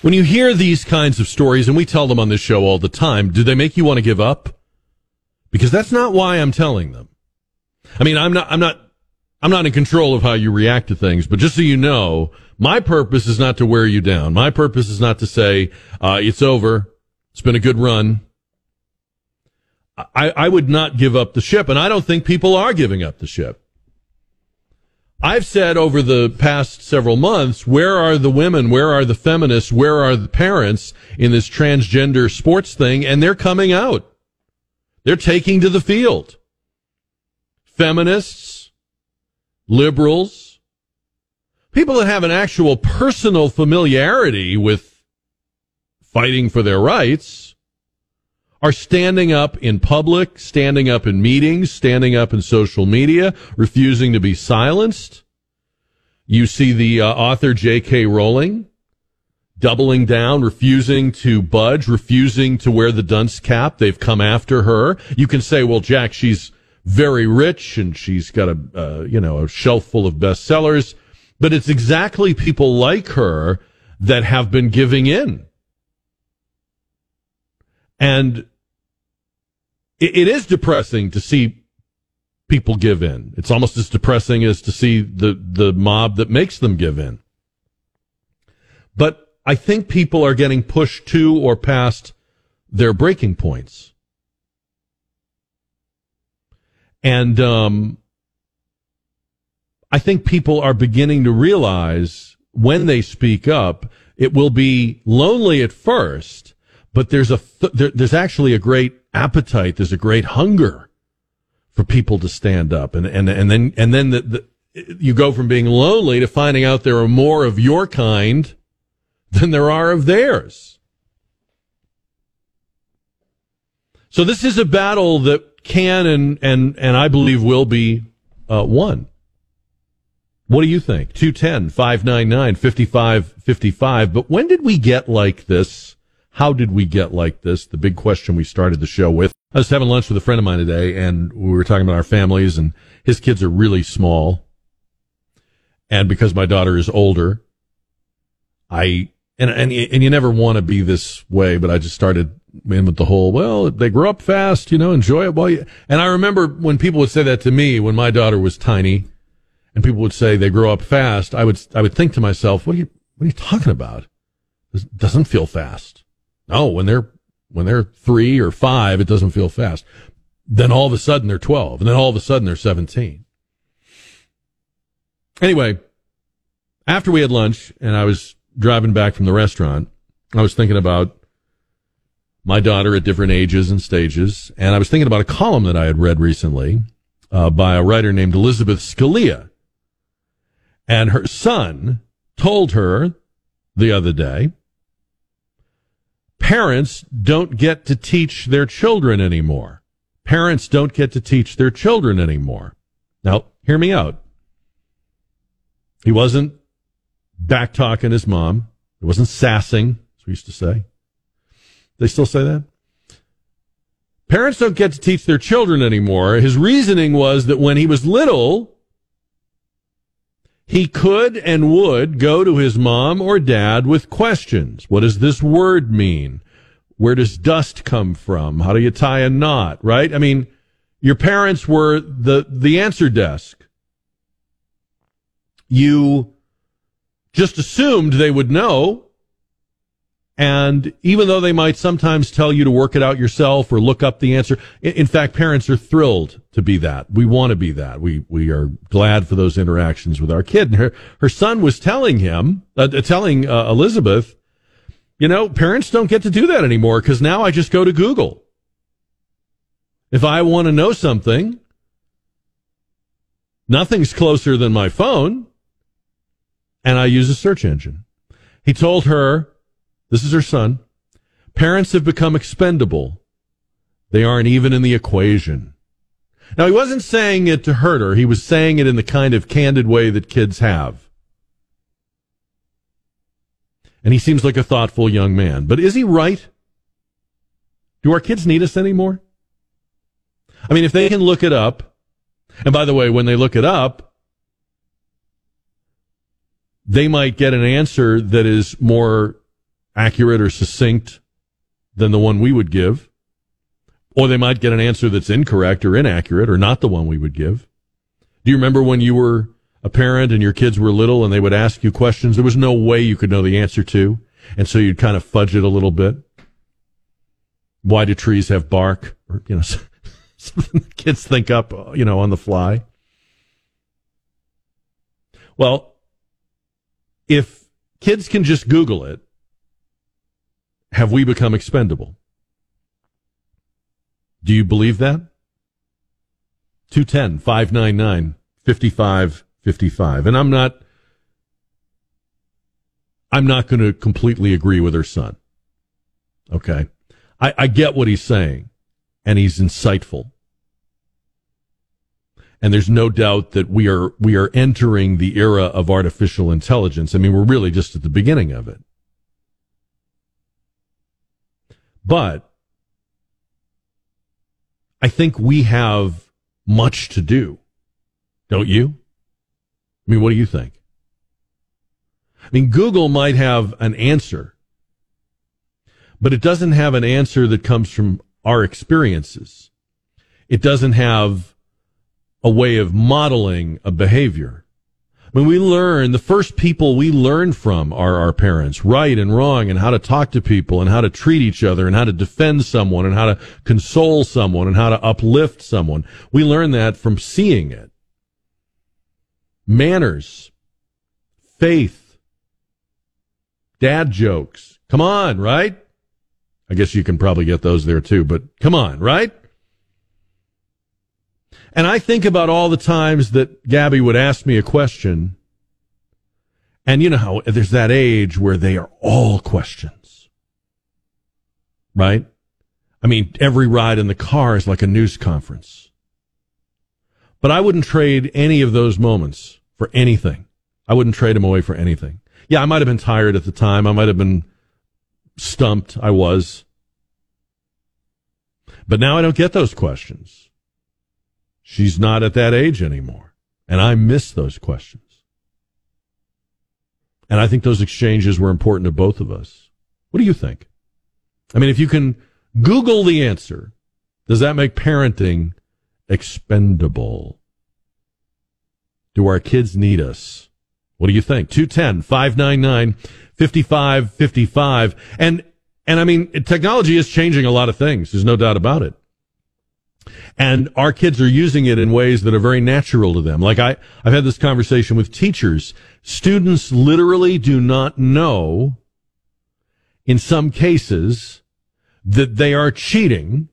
When you hear these kinds of stories, and we tell them on this show all the time, do they make you want to give up? Because that's not why I'm telling them. I mean, I'm not, I'm not, I'm not in control of how you react to things, but just so you know, my purpose is not to wear you down. My purpose is not to say, uh, it's over. It's been a good run. I, I would not give up the ship, and I don't think people are giving up the ship. I've said over the past several months, where are the women? Where are the feminists? Where are the parents in this transgender sports thing? And they're coming out. They're taking to the field. Feminists, liberals, people that have an actual personal familiarity with fighting for their rights are standing up in public, standing up in meetings, standing up in social media, refusing to be silenced. You see the uh, author J.K. Rowling doubling down, refusing to budge, refusing to wear the dunce cap. They've come after her. You can say, well, Jack, she's very rich and she's got a, uh, you know, a shelf full of bestsellers, but it's exactly people like her that have been giving in. And it, it is depressing to see people give in. It's almost as depressing as to see the, the mob that makes them give in. But I think people are getting pushed to or past their breaking points. And um, I think people are beginning to realize when they speak up, it will be lonely at first, but there's a th- there, there's actually a great appetite. There's a great hunger for people to stand up, and and and then and then the, the, you go from being lonely to finding out there are more of your kind than there are of theirs. So this is a battle that can and and and I believe will be uh, won. What do you think? 210 599 5555. But when did we get like this? How did we get like this? The big question we started the show with. I was having lunch with a friend of mine today and we were talking about our families and his kids are really small. And because my daughter is older, I, and, and, and you never want to be this way, but I just started in with the whole, well, they grow up fast, you know, enjoy it while you, and I remember when people would say that to me when my daughter was tiny and people would say they grow up fast, I would, I would think to myself, what are you, what are you talking about? This doesn't feel fast. No, when they're when they're three or five, it doesn't feel fast. Then all of a sudden they're twelve, and then all of a sudden they're seventeen. Anyway, after we had lunch and I was driving back from the restaurant, I was thinking about my daughter at different ages and stages. And I was thinking about a column that I had read recently uh, by a writer named Elizabeth Scalia. And her son told her the other day parents don't get to teach their children anymore. Parents don't get to teach their children anymore. Now, hear me out. He wasn't back talking his mom. He wasn't sassing, as we used to say. They still say that? Parents don't get to teach their children anymore. His reasoning was that when he was little, he could and would go to his mom or dad with questions. What does this word mean? Where does dust come from? How do you tie a knot? Right? I mean, your parents were the, the answer desk. You just assumed they would know and even though they might sometimes tell you to work it out yourself or look up the answer, in, fact, parents are thrilled to be that. We want to be that. We, we are glad for those interactions with our kid. And her, her son was telling him, uh, telling uh, Elizabeth, you know, parents don't get to do that anymore because now I just go to Google. If I want to know something, nothing's closer than my phone, and I use a search engine. He told her this is her son. Parents have become expendable. They aren't even in the equation. Now, he wasn't saying it to hurt her. He was saying it in the kind of candid way that kids have. And he seems like a thoughtful young man. But is he right? Do our kids need us anymore? I mean, if they can look it up, and by the way, when they look it up, they might get an answer that is more accurate or succinct than the one we would give. Or they might get an answer that's incorrect or inaccurate or not the one we would give. Do you remember when you were a parent and your kids were little and they would ask you questions there was no way you could know the answer to? And so you'd kind of fudge it a little bit. Why do trees have bark? Or, you know, something kids think up, you know, on the fly. Well, if kids can just Google it, have we become expendable? Do you believe that? 210 599 5555. And I'm not, I'm not going to completely agree with her son. Okay. I, I get what he's saying, and he's insightful. And there's no doubt that we are, we are entering the era of artificial intelligence. I mean, we're really just at the beginning of it. But I think we have much to do. Don't you? I mean, what do you think? I mean, Google might have an answer, but it doesn't have an answer that comes from our experiences. It doesn't have a way of modeling a behavior. When we learn, the first people we learn from are our parents, right and wrong, and how to talk to people, and how to treat each other, and how to defend someone, and how to console someone, and how to uplift someone. We learn that from seeing it. Manners, faith, dad jokes. Come on, right? I guess you can probably get those there too, but come on, right? And I think about all the times that Gabby would ask me a question. And you know how there's that age where they are all questions. Right? I mean, every ride in the car is like a news conference. But I wouldn't trade any of those moments for anything. I wouldn't trade them away for anything. Yeah, I might have been tired at the time. I might have been stumped. I was. But now I don't get those questions. She's not at that age anymore. And I miss those questions. And I think those exchanges were important to both of us. What do you think? I mean, if you can Google the answer, does that make parenting expendable? Do our kids need us? What do you think? 210 599 5555. And, and I mean, technology is changing a lot of things. There's no doubt about it. And our kids are using it in ways that are very natural to them. Like I, I've had this conversation with teachers. Students literally do not know, in some cases, that they are cheating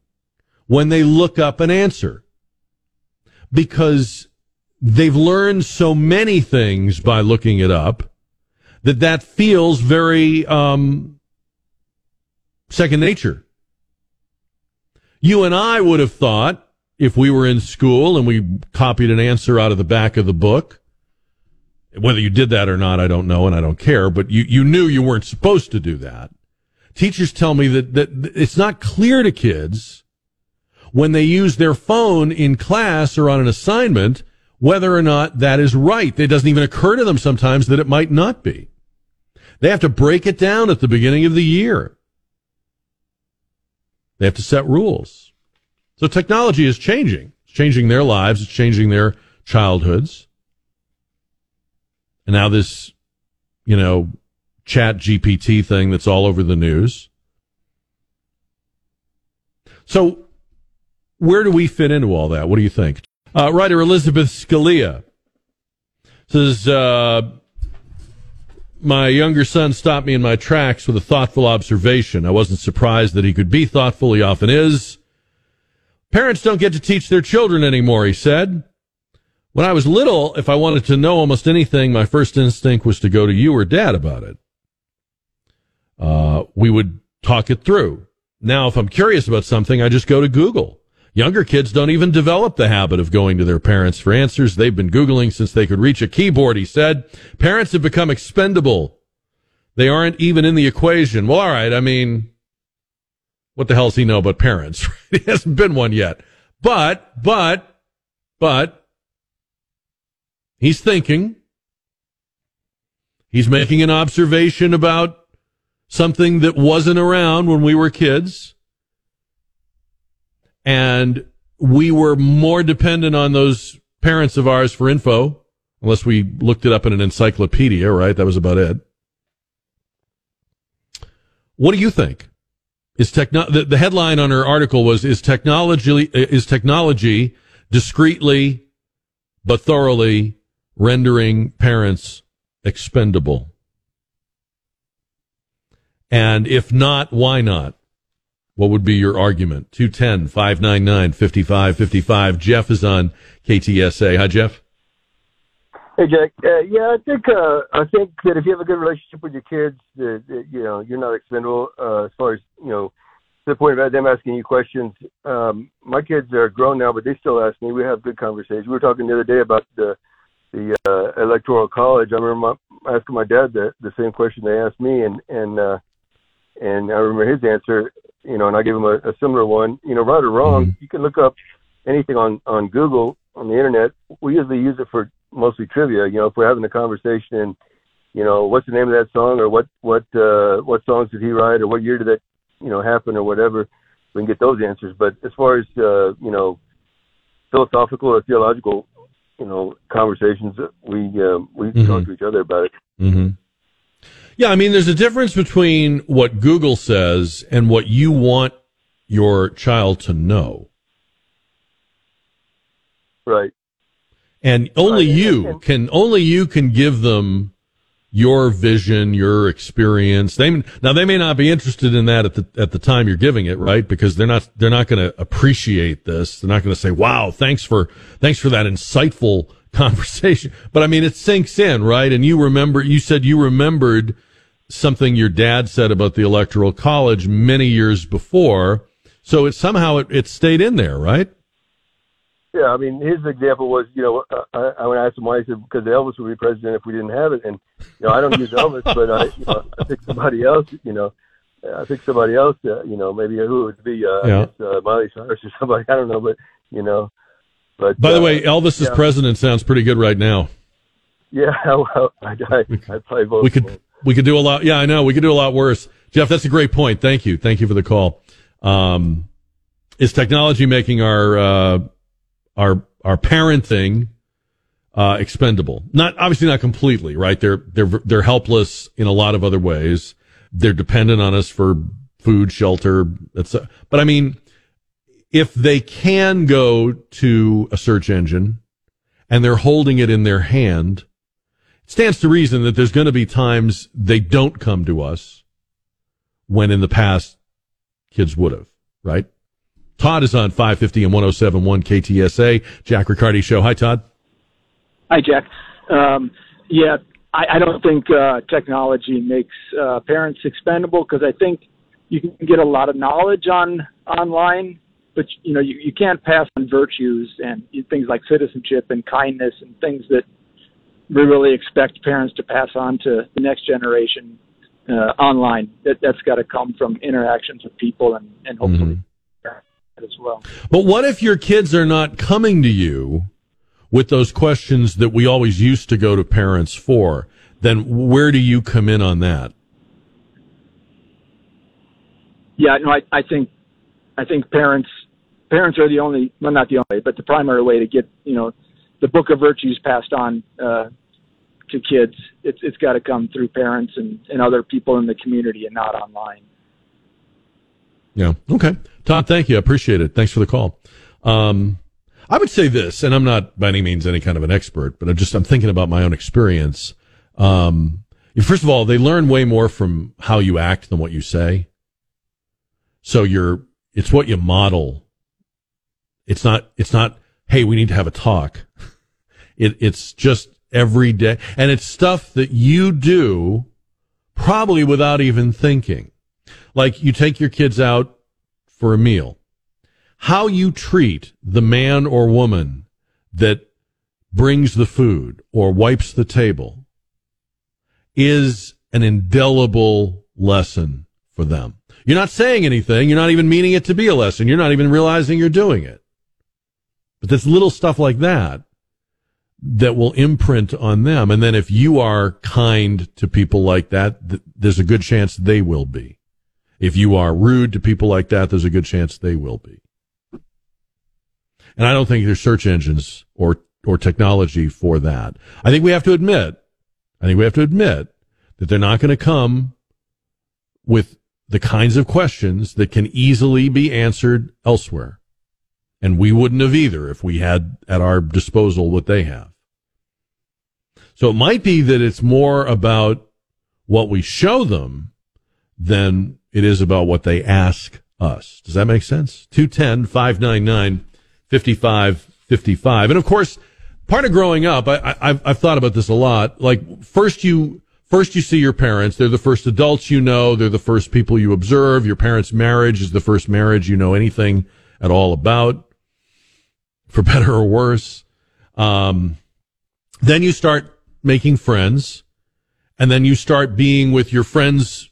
when they look up an answer. Because they've learned so many things by looking it up that that feels very um, second nature. You and I would have thought if we were in school and we copied an answer out of the back of the book, whether you did that or not, I don't know and I don't care, but you, you knew you weren't supposed to do that. Teachers tell me that, that it's not clear to kids when they use their phone in class or on an assignment whether or not that is right. It doesn't even occur to them sometimes that it might not be. They have to break it down at the beginning of the year. They have to set rules. So technology is changing. It's changing their lives. It's changing their childhoods. And now this, you know, chat GPT thing that's all over the news. So where do we fit into all that? What do you think? Uh, writer Elizabeth Scalia says, uh, my younger son stopped me in my tracks with a thoughtful observation. I wasn't surprised that he could be thoughtful. He often is. Parents don't get to teach their children anymore, he said. When I was little, if I wanted to know almost anything, my first instinct was to go to you or dad about it. Uh, we would talk it through. Now, if I'm curious about something, I just go to Google. Younger kids don't even develop the habit of going to their parents for answers. They've been Googling since they could reach a keyboard, he said. Parents have become expendable. They aren't even in the equation. Well, all right. I mean, what the hell does he know about parents? he hasn't been one yet. But, but, but, he's thinking. He's making an observation about something that wasn't around when we were kids and we were more dependent on those parents of ours for info, unless we looked it up in an encyclopedia, right? That was about it. What do you think? Is techno- the, the headline on her article was is technology is technology discreetly but thoroughly rendering parents expendable? And if not, why not? What would be your argument? 210 599 5555. Jeff is on KTSA. Hi, Jeff. Hey, Jack. Uh, yeah, I think uh, I think that if you have a good relationship with your kids, that, that you know you're not expendable uh, as far as you know. To the point about them asking you questions, um, my kids are grown now, but they still ask me. We have good conversations. We were talking the other day about the the uh, electoral college. I remember my, asking my dad the the same question they asked me, and and uh, and I remember his answer you know, and I give them a, a similar one. You know, right or wrong, mm-hmm. you can look up anything on on Google on the internet. We usually use it for mostly trivia. You know, if we're having a conversation, and you know, what's the name of that song, or what what uh, what songs did he write, or what year did that you know happen, or whatever, we can get those answers. But as far as uh, you know, philosophical or theological, you know, conversations, we uh, we mm-hmm. talk to each other about it. Mm-hmm. Yeah, I mean, there's a difference between what Google says and what you want your child to know. Right. And only right. you can only you can give them your vision, your experience. They now they may not be interested in that at the at the time you're giving it, right? Because they're not they're not going to appreciate this. They're not going to say, "Wow, thanks for thanks for that insightful conversation." But I mean, it sinks in, right? And you remember you said you remembered something your dad said about the electoral college many years before. So it somehow it, it stayed in there, right? Yeah, I mean, his example was, you know, I, I when I asked him why, he said because Elvis would be president if we didn't have it, and you know, I don't use Elvis, but I, you know, I think somebody else, you know, I think somebody else, uh, you know, maybe who it would be, uh, yeah. guess, uh, Miley Cyrus or somebody, I don't know, but you know, but by the uh, way, Elvis yeah. president sounds pretty good right now. Yeah, well, I, I, I probably vote. We could we could do a lot. Yeah, I know. We could do a lot worse. Jeff, that's a great point. Thank you. Thank you for the call. Um, is technology making our, uh, our, our parenting, uh, expendable? Not, obviously not completely, right? They're, they're, they're helpless in a lot of other ways. They're dependent on us for food, shelter, etc. But I mean, if they can go to a search engine and they're holding it in their hand, it stands to reason that there's going to be times they don't come to us when in the past kids would have, right? Todd is on 550 and 1071 KTSA. Jack Riccardi Show. Hi, Todd. Hi, Jack. Um, yeah, I, I don't think uh, technology makes uh, parents expendable because I think you can get a lot of knowledge on online, but you know you, you can't pass on virtues and things like citizenship and kindness and things that we really expect parents to pass on to the next generation uh, online. That that's got to come from interactions with people and and hopefully Mm-hmm. as well. But what if your kids are not coming to you with those questions that we always used to go to parents for? Then where do you come in on that? Yeah, no, I, I think I think parents parents are the only well not the only, but the primary way to get you know the book of virtues passed on uh, to kids. It's it's got to come through parents and, and other people in the community and not online. Yeah. Okay. Todd, thank you. I appreciate it. Thanks for the call. Um, I would say this, and I'm not by any means any kind of an expert, but I'm just, I'm thinking about my own experience. Um, first of all, they learn way more from how you act than what you say. So you're, it's what you model. It's not, it's not, hey, we need to have a talk. It, it's just every day. And it's stuff that you do probably without even thinking. Like you take your kids out for a meal. How you treat the man or woman that brings the food or wipes the table is an indelible lesson for them. You're not saying anything. You're not even meaning it to be a lesson. You're not even realizing you're doing it. But there's little stuff like that that will imprint on them. And then if you are kind to people like that, th- there's a good chance they will be. If you are rude to people like that, there's a good chance they will be. And I don't think there's search engines or, or technology for that. I think we have to admit, I think we have to admit that they're not going to come with the kinds of questions that can easily be answered elsewhere. And we wouldn't have either if we had at our disposal what they have. So it might be that it's more about what we show them than it is about what they ask us. Does that make sense? 210 599 5555. And of course, part of growing up, I, I, I've thought about this a lot. Like, first you, first you see your parents. They're the first adults you know. They're the first people you observe. Your parents' marriage is the first marriage you know anything at all about, for better or worse. Um, then you start making friends, and then you start being with your friends'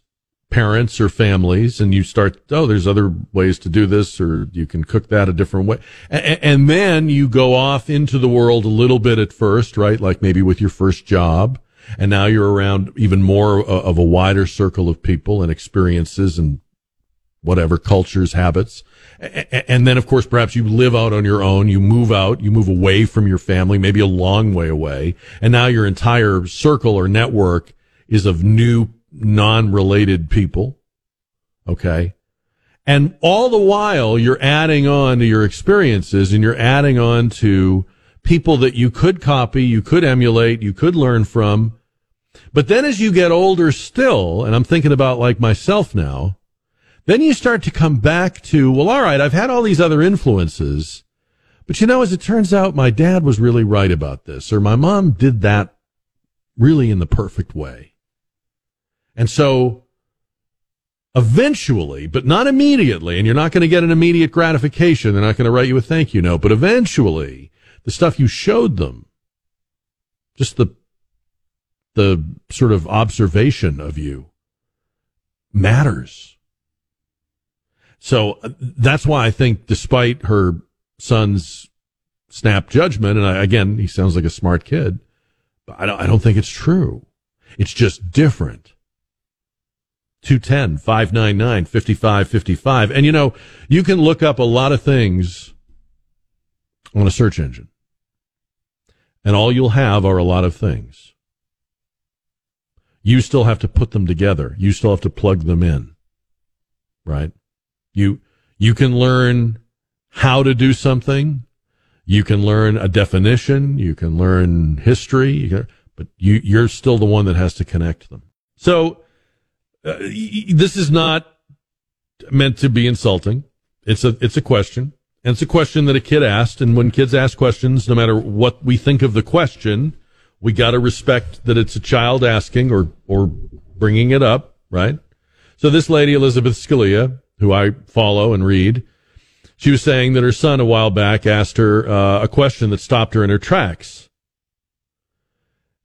parents or families, and you start, oh, there's other ways to do this, or you can cook that a different way. And, and then you go off into the world a little bit at first, right? Like maybe with your first job. And now you're around even more of a wider circle of people and experiences and whatever cultures, habits. And then, of course, perhaps you live out on your own. You move out, you move away from your family, maybe a long way away. And now your entire circle or network is of new, non-related people. Okay. And all the while you're adding on to your experiences and you're adding on to people that you could copy, you could emulate, you could learn from. But then as you get older still, and I'm thinking about like myself now, then you start to come back to, well, all right, I've had all these other influences, but you know, as it turns out, my dad was really right about this, or my mom did that really in the perfect way. And so eventually, but not immediately, and you're not going to get an immediate gratification. They're not going to write you a thank you note, but eventually the stuff you showed them, just the, the sort of observation of you matters. So uh, that's why I think despite her son's snap judgment, and I, again, he sounds like a smart kid, but I don't, I don't think it's true. It's just different. 210 599 5555. And you know, you can look up a lot of things on a search engine. And all you'll have are a lot of things. You still have to put them together. You still have to plug them in. Right? You, you can learn how to do something. You can learn a definition. You can learn history. You can, but you, you're still the one that has to connect them. So uh, this is not meant to be insulting. It's a it's a question, and it's a question that a kid asked. And when kids ask questions, no matter what we think of the question, we got to respect that it's a child asking or or bringing it up, right? So this lady Elizabeth Scalia, who I follow and read, she was saying that her son a while back asked her uh, a question that stopped her in her tracks.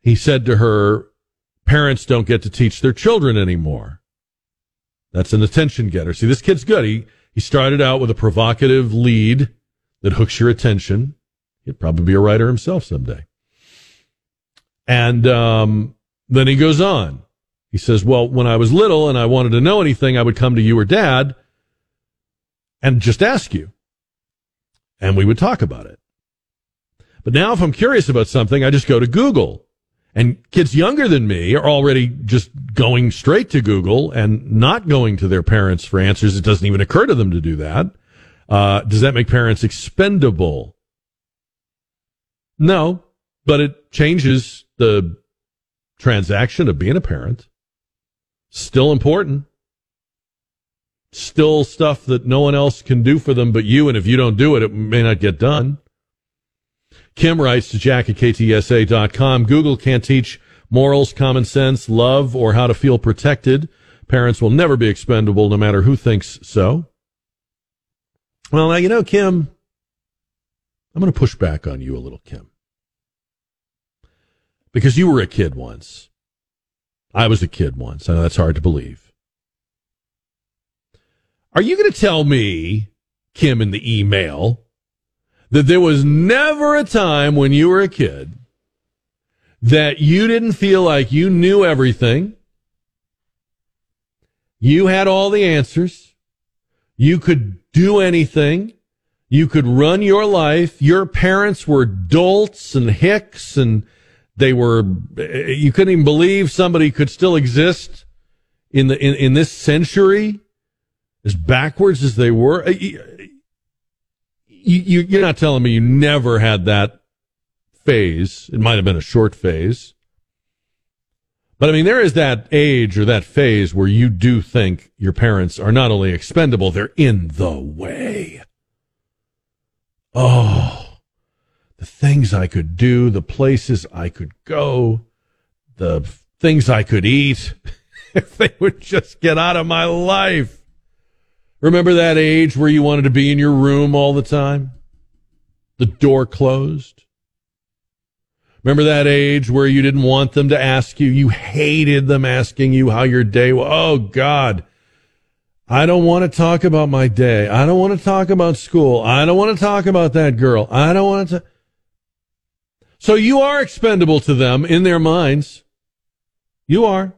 He said to her, "Parents don't get to teach their children anymore." That's an attention getter. See, this kid's good. He he started out with a provocative lead that hooks your attention. He'd probably be a writer himself someday. And um, then he goes on. He says, "Well, when I was little and I wanted to know anything, I would come to you or Dad and just ask you, and we would talk about it. But now, if I'm curious about something, I just go to Google." And kids younger than me are already just going straight to Google and not going to their parents for answers. It doesn't even occur to them to do that. Uh, does that make parents expendable? No, but it changes the transaction of being a parent. Still important. Still stuff that no one else can do for them but you. And if you don't do it, it may not get done. Kim writes to jack at ktsa.com. Google can't teach morals, common sense, love, or how to feel protected. Parents will never be expendable no matter who thinks so. Well, now, you know, Kim, I'm going to push back on you a little, Kim. Because you were a kid once. I was a kid once. I know that's hard to believe. Are you going to tell me, Kim, in the email, that there was never a time when you were a kid that you didn't feel like you knew everything. You had all the answers. You could do anything. You could run your life. Your parents were dolts and hicks and they were, you couldn't even believe somebody could still exist in the, in, in this century as backwards as they were you, you're not telling me you never had that phase. It might have been a short phase. But I mean, there is that age or that phase where you do think your parents are not only expendable, they're in the way. Oh, the things I could do, the places I could go, the things I could eat, if they would just get out of my life. Remember that age where you wanted to be in your room all the time? The door closed? Remember that age where you didn't want them to ask you? You hated them asking you how your day was. Oh, God. I don't want to talk about my day. I don't want to talk about school. I don't want to talk about that girl. I don't want to. So you are expendable to them in their minds. You are.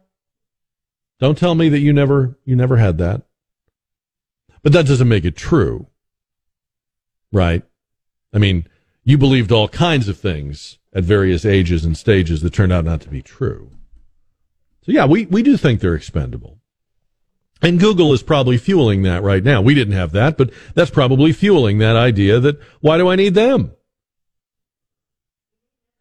Don't tell me that you never, you never had that. But that doesn't make it true. Right? I mean, you believed all kinds of things at various ages and stages that turned out not to be true. So yeah, we, we do think they're expendable. And Google is probably fueling that right now. We didn't have that, but that's probably fueling that idea that why do I need them?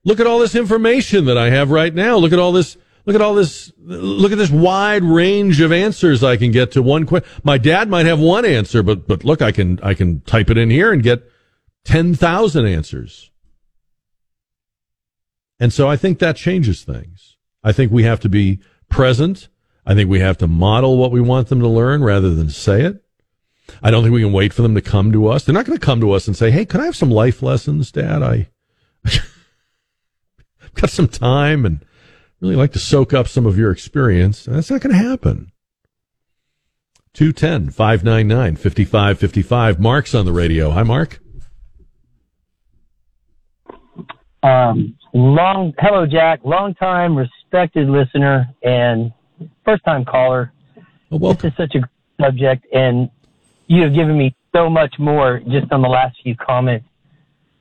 Look at all this information that I have right now. Look at all this Look at all this. Look at this wide range of answers I can get to one question. My dad might have one answer, but, but look, I can, I can type it in here and get 10,000 answers. And so I think that changes things. I think we have to be present. I think we have to model what we want them to learn rather than say it. I don't think we can wait for them to come to us. They're not going to come to us and say, Hey, can I have some life lessons, dad? I, I've got some time and really like to soak up some of your experience. That's not going to happen. 210 599 5555. Mark's on the radio. Hi, Mark. Um, long, hello, Jack. Long time respected listener and first time caller. Oh, this is such a subject, and you have given me so much more just on the last few comments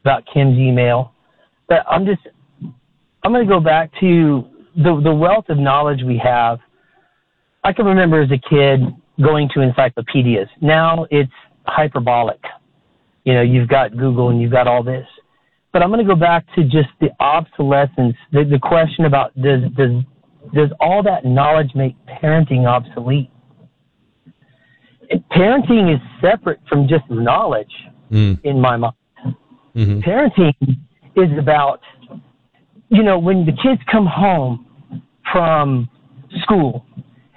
about Kim's email. But I'm just, I'm going to go back to the the wealth of knowledge we have. I can remember as a kid going to encyclopedias. Now it's hyperbolic. You know, you've got Google and you've got all this. But I'm going to go back to just the obsolescence, the, the question about does, does, does all that knowledge make parenting obsolete? Parenting is separate from just knowledge Mm. in my mind. Mhm. Parenting is about, you know, when the kids come home from school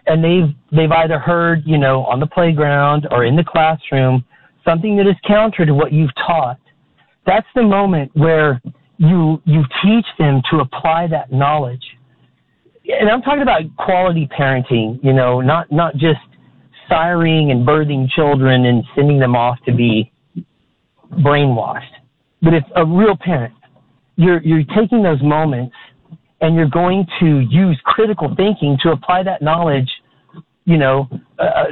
and they've they've either heard, you know, on the playground or in the classroom something that is counter to what you've taught. That's the moment where you you teach them to apply that knowledge. And I'm talking about quality parenting, you know, not not just siring and birthing children and sending them off to be brainwashed. But if a real parent, you're you're taking those moments and you're going to use critical thinking to apply that knowledge, you know, uh,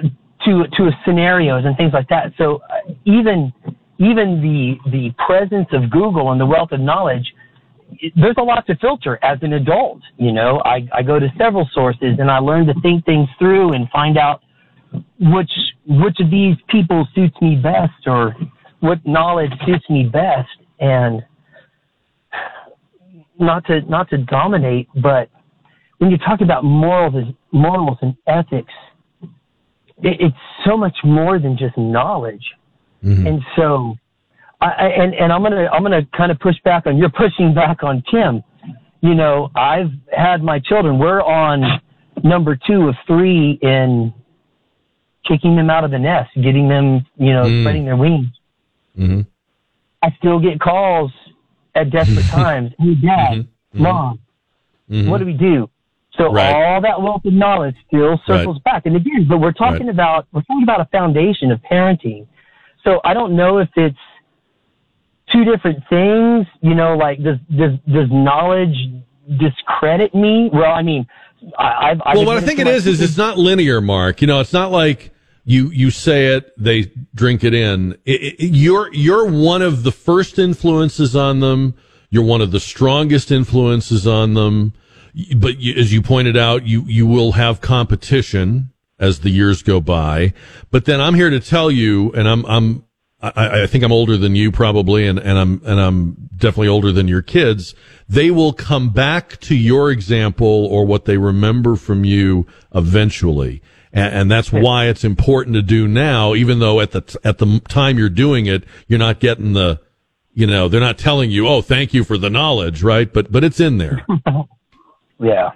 to to scenarios and things like that. So uh, even even the the presence of Google and the wealth of knowledge, there's a lot to filter as an adult. You know, I I go to several sources and I learn to think things through and find out which which of these people suits me best or what knowledge suits me best and not to not to dominate but when you talk about morals and morals and ethics it, it's so much more than just knowledge and so I, I and and I'm gonna I'm gonna kind of push back on you're pushing back on Kim you know I've had my children we're on number two of three in kicking them out of the nest getting them you know Mm. spreading their wings Mhm. I still get calls at desperate mm-hmm. times. Hey, Dad, mm-hmm. Mm-hmm. Mom, what do we do? So Mm-hmm. Right. all that wealth of knowledge still circles back. And again, but we're talking Right. about we're talking about a foundation of parenting. So I don't know if it's two different things. You know, like does does does knowledge discredit me? Well, I mean, I, I've, I've well, what I think it is is it's not linear, Mark. You know, it's not like you you say it, they drink it in. It, it, you're you're one of the first influences on them. You're one of the strongest influences on them. But you, as you pointed out, you you will have competition as the years go by. But then I'm here to tell you, and I'm I'm I, I think I'm older than you probably, and, and I'm and I'm definitely older than your kids. They will come back to your example or what they remember from you eventually, and, and that's why it's important to do now. Even though at the t- at the time you're doing it, you're not getting the, you know, they're not telling you, oh, thank you for the knowledge, right? But but it's in there. yeah.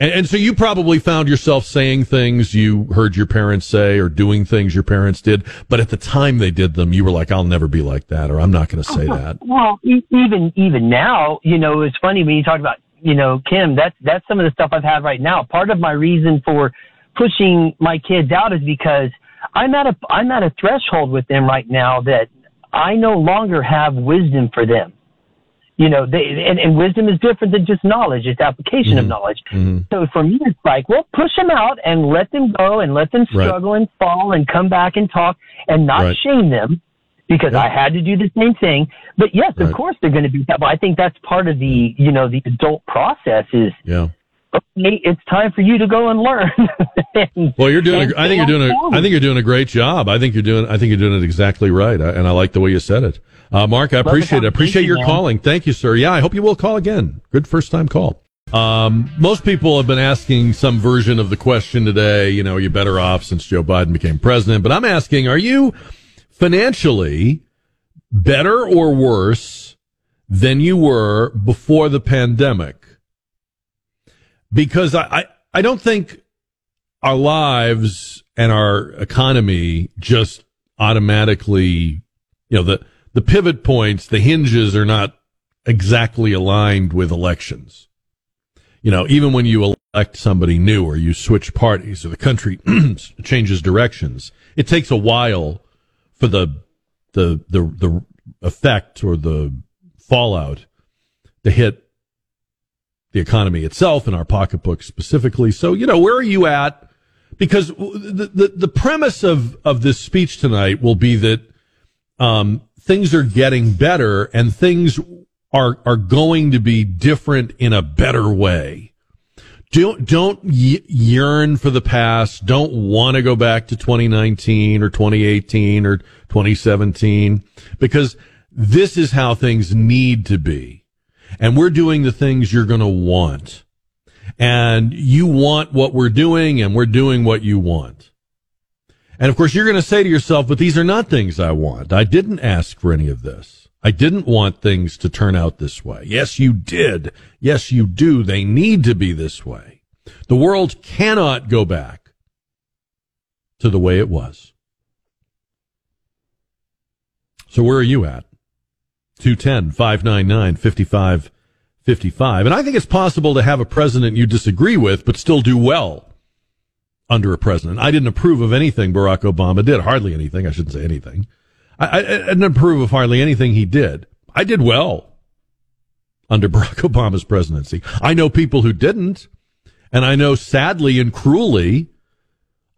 And, and so you probably found yourself saying things you heard your parents say or doing things your parents did, but at the time they did them, you were like, I'll never be like that, or I'm not going to say uh-huh. that. Well, e- even even now, you know, it's funny when you talk about, you know, Kim. That's that's some of the stuff I've had right now. Part of my reason for pushing my kids out is because I'm at a I'm at a threshold with them right now that I no longer have wisdom for them. You know, they, and, and wisdom is different than just knowledge. It's application of mm-hmm. knowledge. Mm-hmm. So for me, it's like, well, push them out and let them go and let them Right. struggle and fall and come back and talk and not Right. shame them because I had to do the same thing. But yes, Right. of course they're going to be. But I think that's part of the, you know, the adult process is, Yeah. okay, it's time for you to go and learn. And- Well, you're doing. A, I think you're doing. A. I think you're doing a great job. I think you're doing. I think you're doing it exactly right. I- And I like the way you said it, uh, Mark. I appreciate it. I appreciate your man. calling. Thank you, sir. Yeah, I hope you will call again. Good first time call. Um, most people have been asking some version of the question today. You know, are you better off since Joe Biden became president? But I'm asking, are you financially better or worse than you were before the pandemic? Because I, I, I don't think our lives and our economy just automatically, you know, the, the pivot points, the hinges are not exactly aligned with elections. You know, even when you elect somebody new or you switch parties or the country changes directions, it takes a while for the, the, the, the effect or the fallout to hit the economy itself and our pocketbook specifically. So, you know, where are you at? Because the, the, the premise of, of this speech tonight will be that, um, things are getting better and things are, are going to be different in a better way. Don't don't yearn for the past. Don't want to go back to 2019 or 2018 or 2017 because this is how things need to be. And we're doing the things you're going to want. And you want what we're doing and we're doing what you want. And of course, you're going to say to yourself, but these are not things I want. I didn't ask for any of this. I didn't want things to turn out this way. Yes, you did. Yes, you do. They need to be this way. The world cannot go back to the way it was. So where are you at? 210 599 5555. And I think it's possible to have a president you disagree with, but still do well under a president. I didn't approve of anything Barack Obama did. Hardly anything. I shouldn't say anything. I, I, didn't approve of hardly anything he did. I did well under Barack Obama's presidency. I know people who didn't. And I know sadly and cruelly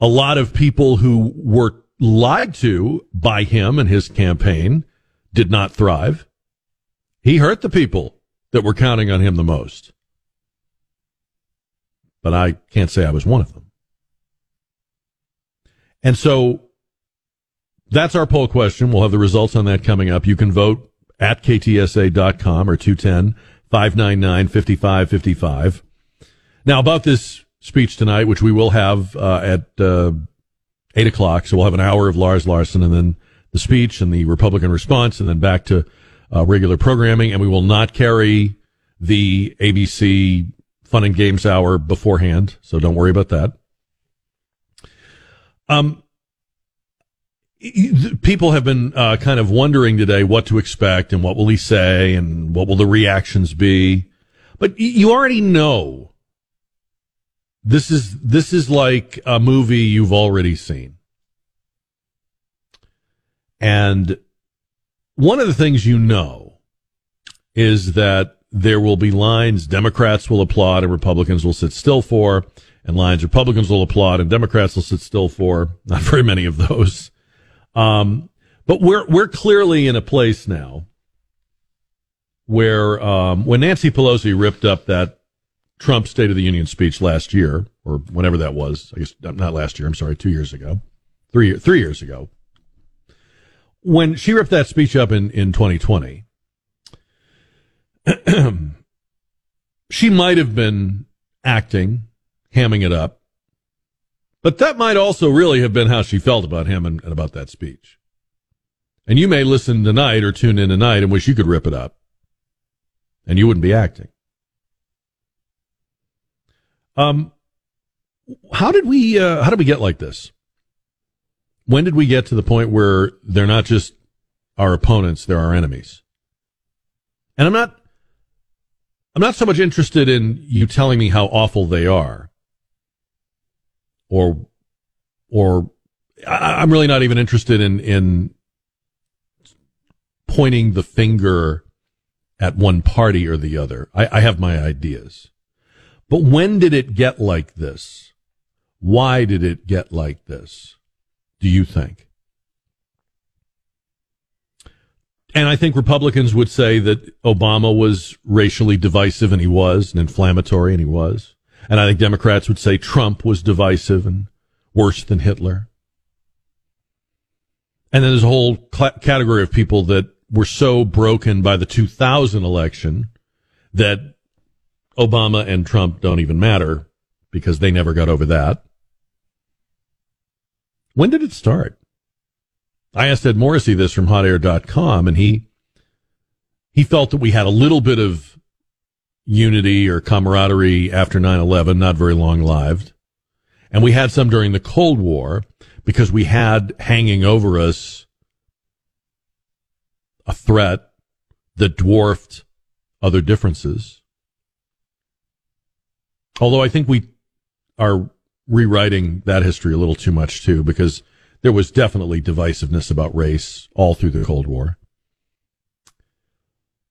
a lot of people who were lied to by him and his campaign did not thrive. He hurt the people that were counting on him the most. But I can't say I was one of them. And so that's our poll question. We'll have the results on that coming up. You can vote at ktsa.com or 210 599 5555. Now, about this speech tonight, which we will have uh, at uh, 8 o'clock. So we'll have an hour of Lars Larson and then the speech and the Republican response and then back to uh, regular programming. And we will not carry the ABC Fun and Games Hour beforehand. So don't worry about that. Um, people have been uh, kind of wondering today what to expect and what will he say and what will the reactions be. But you already know this is this is like a movie you've already seen. And one of the things you know is that there will be lines Democrats will applaud and Republicans will sit still for, and lines Republicans will applaud and Democrats will sit still for. Not very many of those. Um, but we're we're clearly in a place now where um, when Nancy Pelosi ripped up that Trump State of the Union speech last year, or whenever that was, I guess not last year. I'm sorry, two years ago, three three years ago, when she ripped that speech up in in 2020, she might have been acting, hamming it up, but that might also really have been how she felt about him and, and about that speech. And you may listen tonight or tune in tonight and wish you could rip it up. And you wouldn't be acting. Um, how did we, uh, how did we get like this? When did we get to the point where they're not just our opponents, they're our enemies? And I'm not, I'm not so much interested in you telling me how awful they are or or I, am really not even interested in in pointing the finger at one party or the other. I, I have my ideas. But when did it get like this? Why did it get like this? Do you think? And I think Republicans would say that Obama was racially divisive, and he was, and inflammatory, and he was. And I think Democrats would say Trump was divisive and worse than Hitler. And then there's a whole cl- category of people that were so broken by the 2000 election that Obama and Trump don't even matter because they never got over that. When did it start? I asked Ed Morrissey this from hotair.com and he he felt that we had a little bit of unity or camaraderie after 9-11, not very long lived. And we had some during the Cold War because we had hanging over us a threat that dwarfed other differences. Although I think we are rewriting that history a little too much too, because there was definitely divisiveness about race all through the Cold War.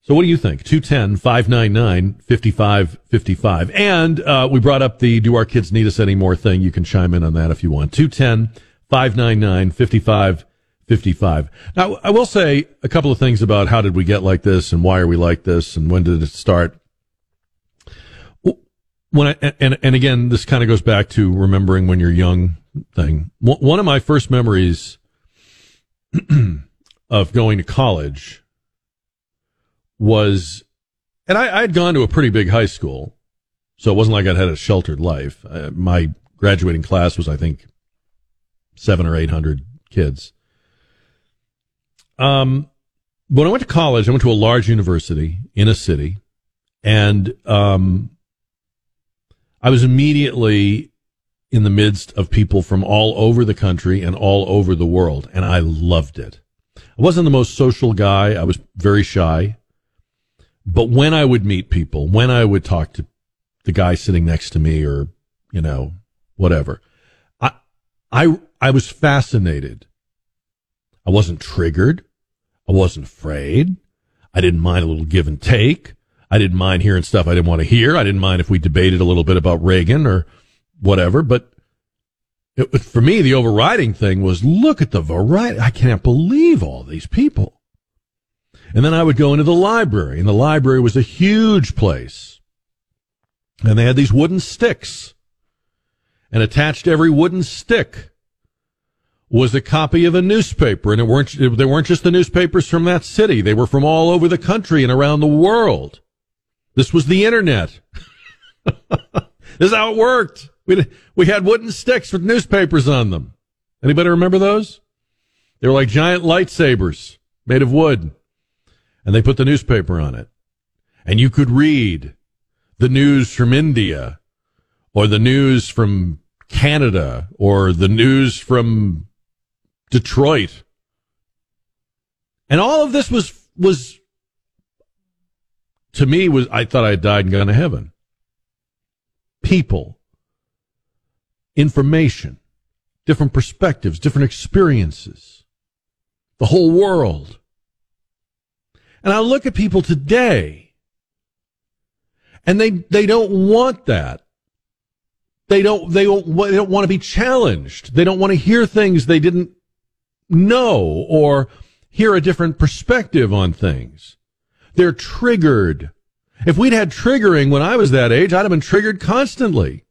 So what do you think? 210-599-5555. And uh, we brought up the Do Our Kids Need Us Anymore thing. You can chime in on that if you want. 210-599-5555. Now, I will say a couple of things about how did we get like this and why are we like this and when did it start? when I and and again, this kind of goes back to remembering when you're young thing. One of my first memories of going to college was, and I had gone to a pretty big high school, so it wasn't like I'd had a sheltered life. Uh, my graduating class was, I think, seven or eight hundred kids. Um, when I went to college, I went to a large university in a city, and um, I was immediately in the midst of people from all over the country and all over the world, and I loved it. I wasn't the most social guy. I was very shy. But when I would meet people, when I would talk to the guy sitting next to me or, you know, whatever, I, I, I was fascinated. I wasn't triggered. I wasn't afraid. I didn't mind a little give and take. I didn't mind hearing stuff I didn't want to hear. I didn't mind if we debated a little bit about Reagan or whatever. But it, for me, the overriding thing was look at the variety. I can't believe all these people. And then I would go into the library, and the library was a huge place. And they had these wooden sticks. And attached to every wooden stick was a copy of a newspaper. And it weren't, they weren't just the newspapers from that city. They were from all over the country and around the world. This was the internet. this is how it worked. We, we had wooden sticks with newspapers on them. Anybody remember those? They were like giant lightsabers made of wood. And they put the newspaper on it. And you could read the news from India or the news from Canada or the news from Detroit. And all of this was, was to me was I thought I had died and gone to heaven. People, information, different perspectives, different experiences, the whole world. And I look at people today and they, they don't want that. They don't, they don't, they don't want to be challenged. They don't want to hear things they didn't know or hear a different perspective on things. They're triggered. If we'd had triggering when I was that age, I'd have been triggered constantly.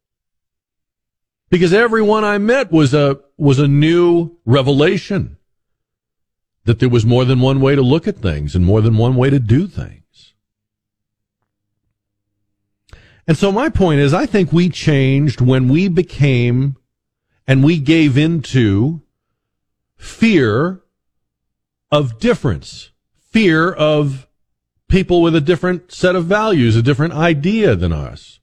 Because everyone I met was a, was a new revelation that there was more than one way to look at things and more than one way to do things. And so my point is, I think we changed when we became and we gave into fear of difference, fear of people with a different set of values, a different idea than us.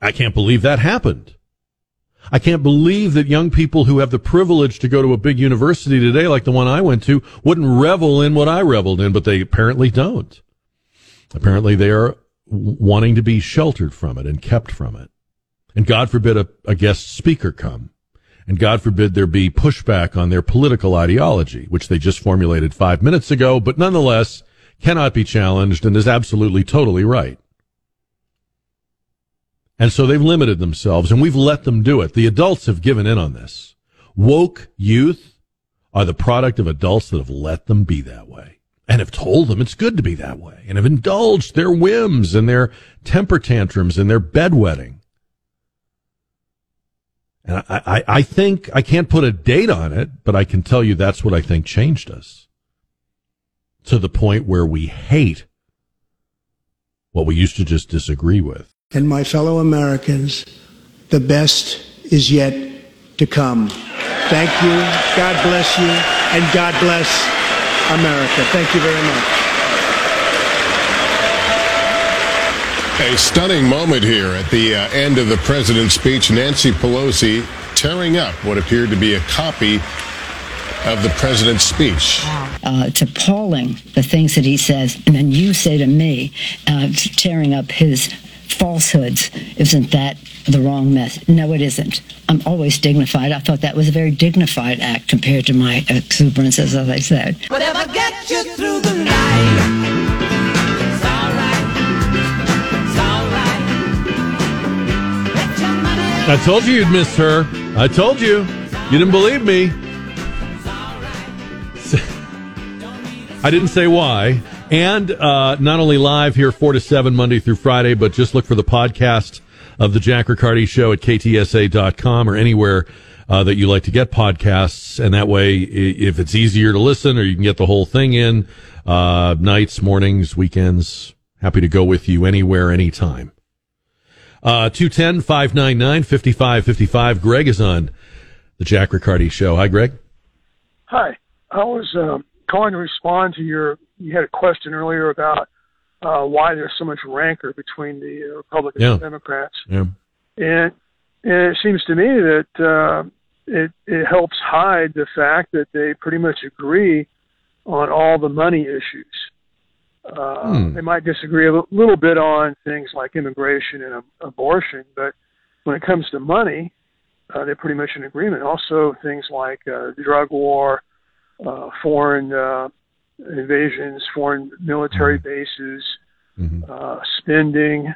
I can't believe that happened. I can't believe that young people who have the privilege to go to a big university today, like the one I went to, wouldn't revel in what I reveled in, but they apparently don't. Apparently they are wanting to be sheltered from it and kept from it. And God forbid a, a guest speaker come. And God forbid there be pushback on their political ideology, which they just formulated five minutes ago, but nonetheless cannot be challenged and is absolutely totally right. And so they've limited themselves and we've let them do it. The adults have given in on this. Woke youth are the product of adults that have let them be that way and have told them it's good to be that way and have indulged their whims and their temper tantrums and their bedwetting. And I, I, I think I can't put a date on it, but I can tell you that's what I think changed us to the point where we hate what we used to just disagree with. And my fellow Americans, the best is yet to come. Thank you. God bless you. And God bless America. Thank you very much. A stunning moment here at the uh, end of the president's speech. Nancy Pelosi tearing up what appeared to be a copy of the president's speech. Uh, it's appalling the things that he says. And then you say to me, uh, tearing up his falsehoods, isn't that the wrong message? No, it isn't. I'm always dignified. I thought that was a very dignified act compared to my exuberance, as I said. Whatever gets you through the night. It's all right. It's all right. I told you you'd miss her. I told you. You didn't believe me. I didn't say why. And uh, not only live here 4 to 7 Monday through Friday, but just look for the podcast of the Jack Riccardi Show at ktsa.com or anywhere uh, that you like to get podcasts. And that way, if it's easier to listen or you can get the whole thing in, uh, nights, mornings, weekends, happy to go with you anywhere, anytime. Uh, 210 599 5555. Greg is on the Jack Riccardi Show. Hi, Greg. Hi. I was uh, calling to respond to your. You had a question earlier about uh, why there's so much rancor between the uh, Republicans Yeah. and Democrats, Yeah. and, and it seems to me that uh, it it helps hide the fact that they pretty much agree on all the money issues. Uh, Hmm. They might disagree a little bit on things like immigration and ab- abortion, but when it comes to money, uh, they're pretty much in agreement. Also, things like uh, the drug war, uh, foreign uh, invasions, foreign military bases, uh, spending.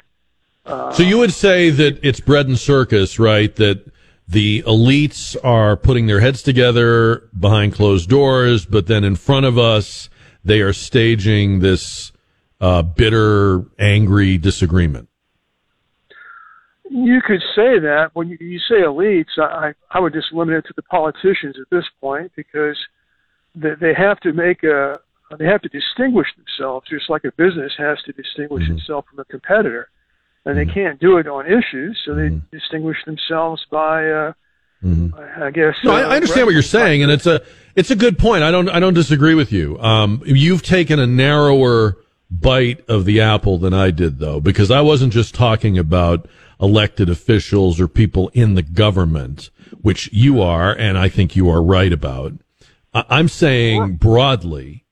Uh, So you would say that it's bread and circus, right? That the elites are putting their heads together behind closed doors, but then in front of us, they are staging this uh, bitter, angry disagreement. You could say that when you, you say elites, I, I would just limit it to the politicians at this point because they, they have to make a they have to distinguish themselves just like a business has to distinguish itself from a competitor, and they can't do it on issues, so they distinguish themselves by uh, I guess. No, I, uh, I understand what you're saying, and it's a it's a good point. I don't I don't disagree with you. Um, you've taken a narrower bite of the apple than I did, though, because I wasn't just talking about elected officials or people in the government, which you are, and I think you are right about. I, I'm saying broadly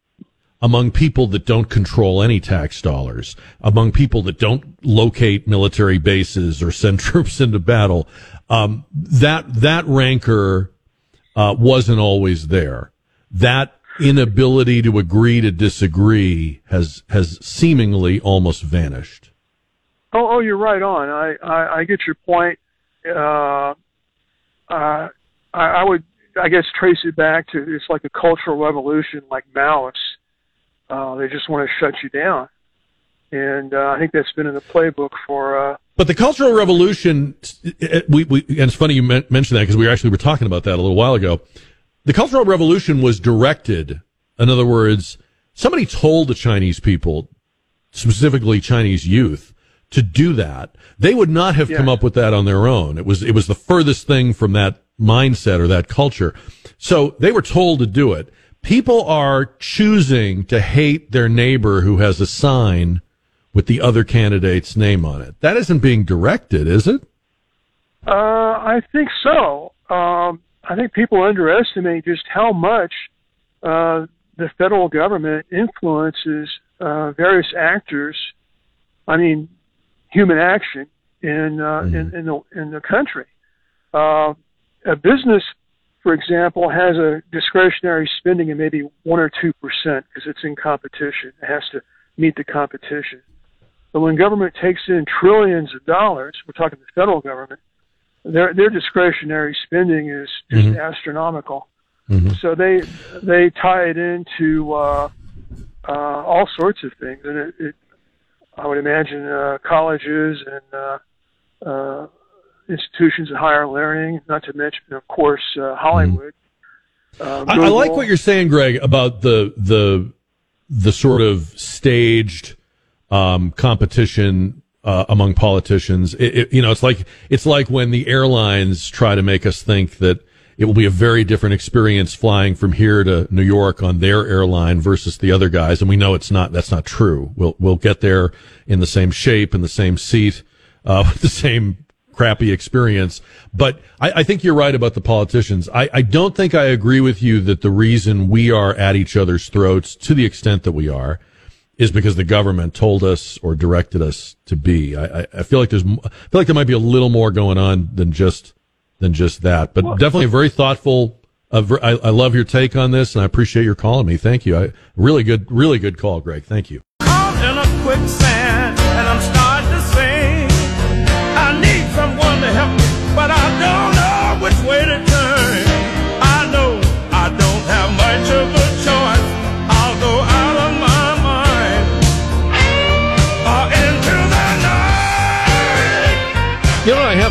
among people that don't control any tax dollars, among people that don't locate military bases or send troops into battle, um, that that rancor uh, wasn't always there. That inability to agree to disagree has has seemingly almost vanished. Oh, oh, you're right on. I, I, I get your point. Uh, uh, I, I would, I guess, trace it back to it's like a cultural revolution, like Maoists. Uh, they just want to shut you down, and uh, I think that's been in the playbook for. Uh, But the Cultural Revolution, we, we, and it's funny you mentioned that because we actually were talking about that a little while ago. The Cultural Revolution was directed, in other words, somebody told the Chinese people, specifically Chinese youth, to do that. They would not have come up with that on their own. It was, it was the furthest thing from that mindset or that culture. So they were told to do it. People are choosing to hate their neighbor who has a sign with the other candidate's name on it. That isn't being directed, is it? Uh, I think so. Um, I think people underestimate just how much uh, the federal government influences uh, various actors. I mean, human action in uh, in, in the in the country. Uh, a business, for example, has a discretionary spending of maybe one or two percent because it's in competition. It has to meet the competition. But when government takes in trillions of dollars, we're talking the federal government, their their discretionary spending is just Mhm. astronomical. So they they tie it into uh, uh, all sorts of things, and it, it I would imagine uh, colleges and uh, uh, institutions of higher learning, not to mention, of course, uh, Hollywood. Uh, I, I like what you're saying, Greg, about the the the sort of staged um, competition uh, among politicians. It, it, you know, it's like it's like when the airlines try to make us think that it will be a very different experience flying from here to New York on their airline versus the other guys, and we know it's not. That's not true. We'll we'll get there in the same shape, in the same seat, uh, with the same crappy experience. But I, I think you're right about the politicians. I, I don't think I agree with you that the reason we are at each other's throats to the extent that we are is because the government told us or directed us to be. I, I, I feel like there's, m- I feel like there might be a little more going on than just, than just that. But definitely a very thoughtful. A ver- I, I love your take on this, and I appreciate your calling me. Thank you. I really good, really good call, Greg. Thank you.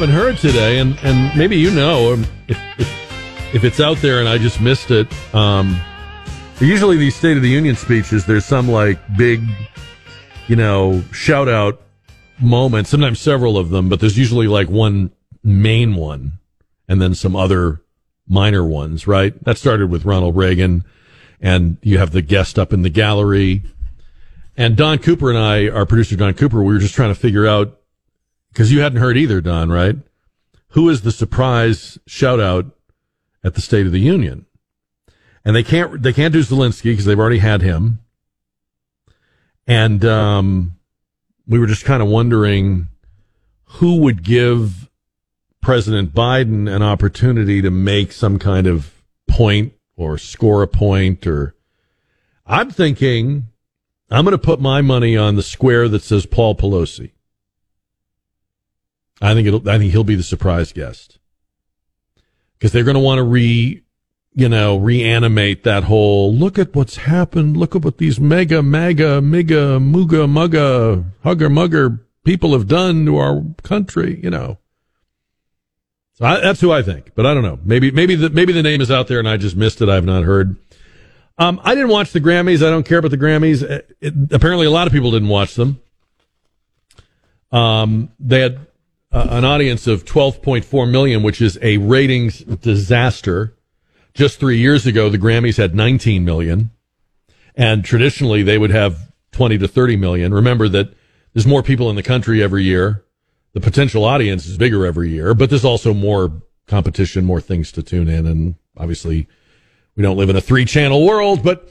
Haven't heard today, and, and maybe you know um, if, if, if it's out there and I just missed it. Um, usually, these State of the Union speeches, there's some like big, you know, shout out moment, sometimes several of them, but there's usually like one main one and then some other minor ones, right? That started with Ronald Reagan, and you have the guest up in the gallery. And Don Cooper and I, our producer Don Cooper, we were just trying to figure out because you hadn't heard either, Don, right? Who is the surprise shout out at the State of the Union? And they can't they can't do Zelensky because they've already had him. And um, we were just kind of wondering who would give President Biden an opportunity to make some kind of point or score a point or I'm thinking I'm going to put my money on the square that says Paul Pelosi. I think it'll, I think he'll be the surprise guest because they're going to want to re, you know, reanimate that whole look at what's happened. Look at what these MAGA, MAGA, MAGA, muga, mugga, hugger, mugger people have done to our country, you know. So I, that's who I think, but I don't know. Maybe, maybe the, maybe the name is out there and I just missed it. I've not heard. Um, I didn't watch the Grammys. I don't care about the Grammys. It, it, apparently a lot of people didn't watch them. Um, they had uh, an audience of 12.4 million, which is a ratings disaster. Just three years ago, the Grammys had 19 million, and traditionally they would have 20 to 30 million. Remember that there's more people in the country every year. The potential audience is bigger every year, but there's also more competition, more things to tune in, and obviously we don't live in a three channel world. But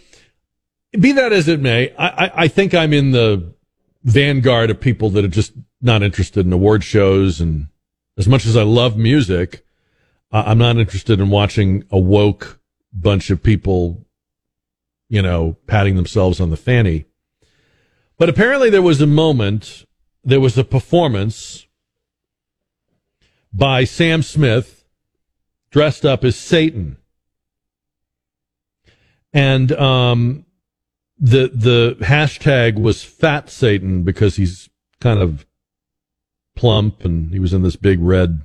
be that as it may, I, I, I think I'm in the vanguard of people that are just not interested in award shows. And as much as I love music, I'm not interested in watching a woke bunch of people, you know, patting themselves on the fanny. But apparently there was a moment, there was a performance by Sam Smith dressed up as Satan. And um, the the hashtag was Fat Satan because he's kind of plump and he was in this big red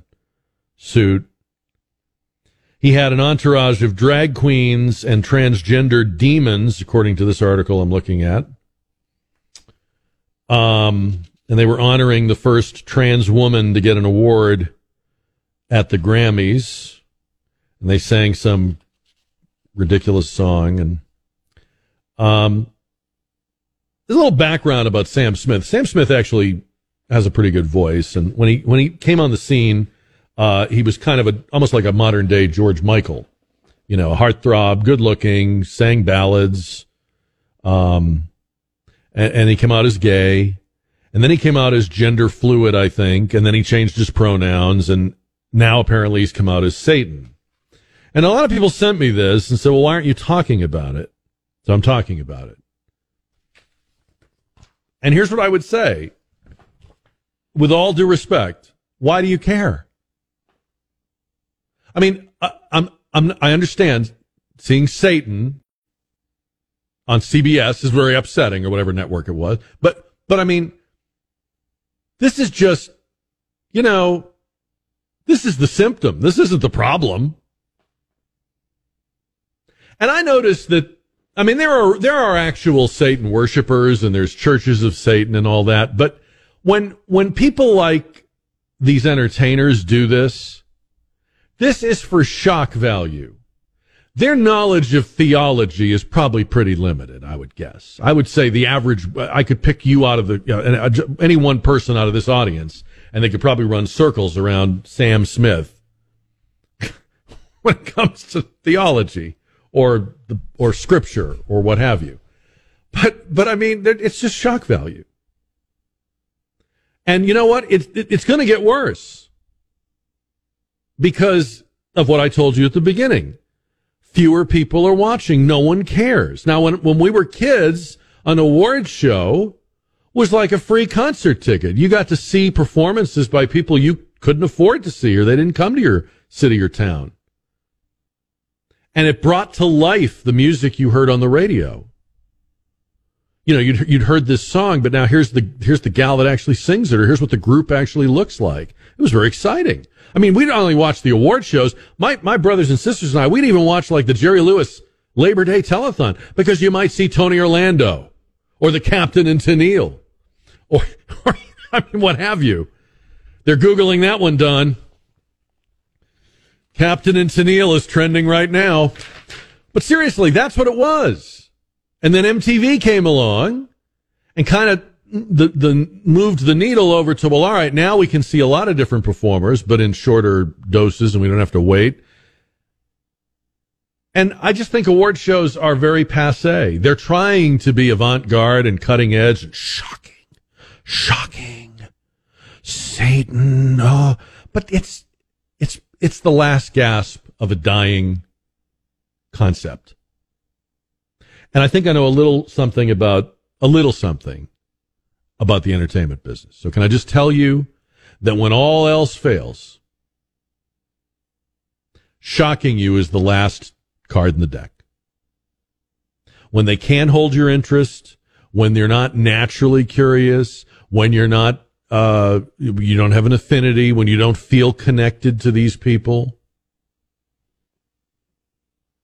suit. He had an entourage of drag queens and transgender demons, according to this article I'm looking at. Um, and they were honoring the first trans woman to get an award at the Grammys. And they sang some ridiculous song. And um, a little background about Sam Smith. Sam Smith actually has a pretty good voice, and when he when he came on the scene, uh, he was kind of a almost like a modern day George Michael, you know, heartthrob, good looking, sang ballads, um, and, and he came out as gay, and then he came out as gender fluid, I think, and then he changed his pronouns, and now apparently he's come out as Satan. And a lot of people sent me this and said, "Well, why aren't you talking about it?" So I'm talking about it. And here's what I would say with all due respect, why do you care? I mean, I, I'm, I'm, I understand seeing Satan on CBS is very upsetting or whatever network it was, but, but I mean, this is just, you know, this is the symptom. This isn't the problem. And I noticed that, I mean, there are, there are actual Satan worshipers and there's churches of Satan and all that, but when when people like these entertainers do this, this is for shock value. Their knowledge of theology is probably pretty limited, I would guess. I would say the average, I could pick you out of the, you know, uh, any one person out of this audience, and they could probably run circles around Sam Smith when it comes to theology or the, or scripture or what have you. But, but I mean, it's just shock value. And you know what? It's, it's going to get worse because of what I told you at the beginning. Fewer people are watching. No one cares. Now, when, when we were kids, an award show was like a free concert ticket. You got to see performances by people you couldn't afford to see or they didn't come to your city or town. And it brought to life the music you heard on the radio. you know, you'd, you'd heard this song, but now here's the, here's the gal that actually sings it, or here's what the group actually looks like. It was very exciting. I mean, we not only watch the award shows, my, my brothers and sisters and I, we'd even watch like the Jerry Lewis Labor Day telethon because you might see Tony Orlando or the captain and Tennille or, or I mean, what have you. They're Googling that one Don. Captain and Tennille is trending right now. But seriously, that's what it was. And then MTV came along and kind of the, the moved the needle over to, well, all right, now we can see a lot of different performers, but in shorter doses and we don't have to wait. And I just think award shows are very passe. They're trying to be avant garde and cutting edge and shocking, shocking. Satan, oh, but it's, it's, the last gasp of a dying concept. And I think I know a little something about, a little something about the entertainment business. So can I just tell you that when all else fails, shocking you is the last card in the deck. When they can't hold your interest, when they're not naturally curious, when you're not, uh, you don't have an affinity, when you don't feel connected to these people.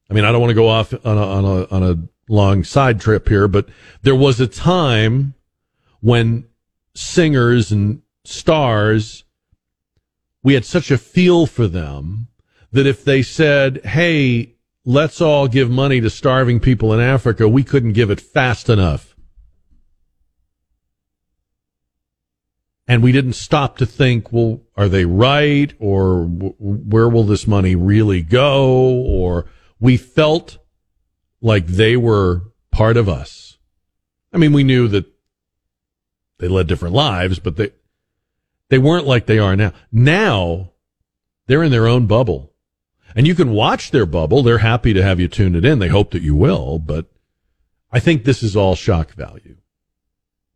I mean, I don't want to go off on a, on a, on a long side trip here, but there was a time when singers and stars, we had such a feel for them that if they said, Hey, let's all give money to starving people in Africa, we couldn't give it fast enough. And we didn't stop to think, well, are they right? Or w- where will this money really go? Or we felt like they were part of us. I mean, we knew that they led different lives, but they, they weren't like they are now. Now they're in their own bubble and you can watch their bubble. They're happy to have you tune it in. They hope that you will, but I think this is all shock value.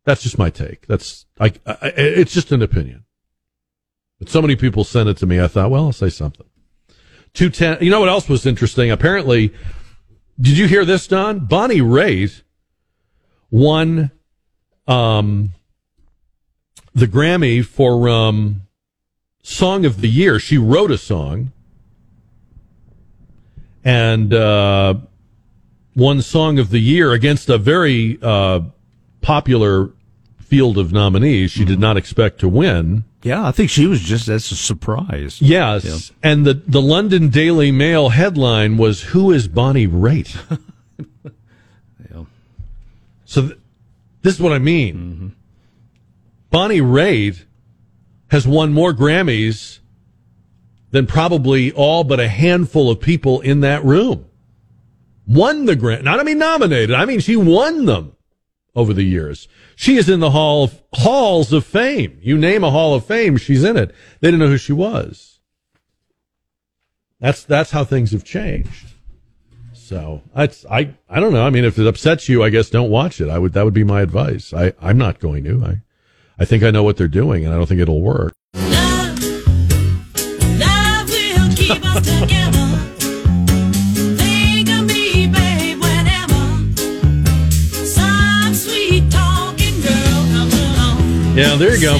That's just my take. That's I, I it's just an opinion. But so many people sent it to me. I thought, well, I'll say something. 210. You know what else was interesting? Apparently, did you hear this, Don? Bonnie Raitt won um, the Grammy for um, Song of the Year. She wrote a song and uh, won Song of the Year against a very uh, popular field of nominees. She did mm-hmm. not expect to win. Yeah, I think she was just as a surprise. Yes, Yeah. and the the London Daily Mail headline was "Who is Bonnie Raitt?" So th- this is what I mean. Mm-hmm. Bonnie Raitt has won more Grammys than probably all but a handful of people in that room. Won the Grammy. Not I mean nominated. I mean she won them over the years. She is in the hall of halls of fame. You name a hall of fame, she's in it. They didn't know who she was. That's that's how things have changed. So that's I I don't know. I mean, if it upsets you, I guess don't watch it. I would that would be my advice. I I'm not going to. I I think I know what they're doing, and I don't think it'll work. Love will Yeah, there you go.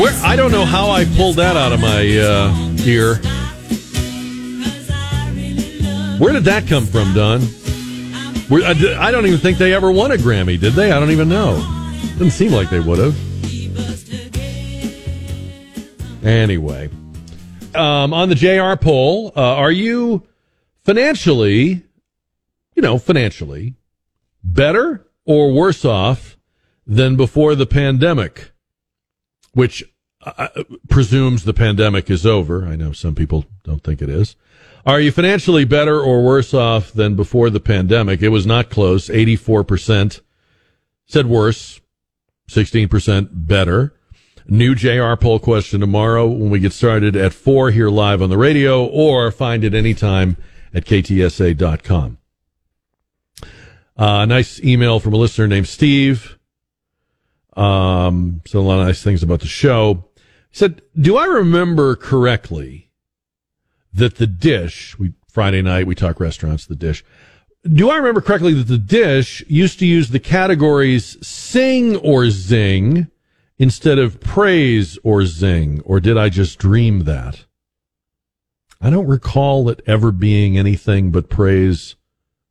Where I don't know how I pulled that out of my uh, ear. Where did that come from, Don? Where, I, I don't even think they ever won a Grammy, did they? I don't even know. Doesn't seem like they would have. Anyway, um, on the JR poll, uh, are you financially, you know, financially better or worse off than before the pandemic? Which uh, presumes the pandemic is over. I know some people don't think it is. Are you financially better or worse off than before the pandemic? It was not close. 84% said worse, 16% better. New JR poll question tomorrow when we get started at 4 here live on the radio or find it anytime at ktsa.com. Uh, nice email from a listener named Steve. Um, said a lot of nice things about the show. He said, Do I remember correctly that the dish, we Friday night, we talk restaurants, the dish, do I remember correctly that the dish used to use the categories sing or zing instead of praise or zing? Or did I just dream that? I don't recall it ever being anything but praise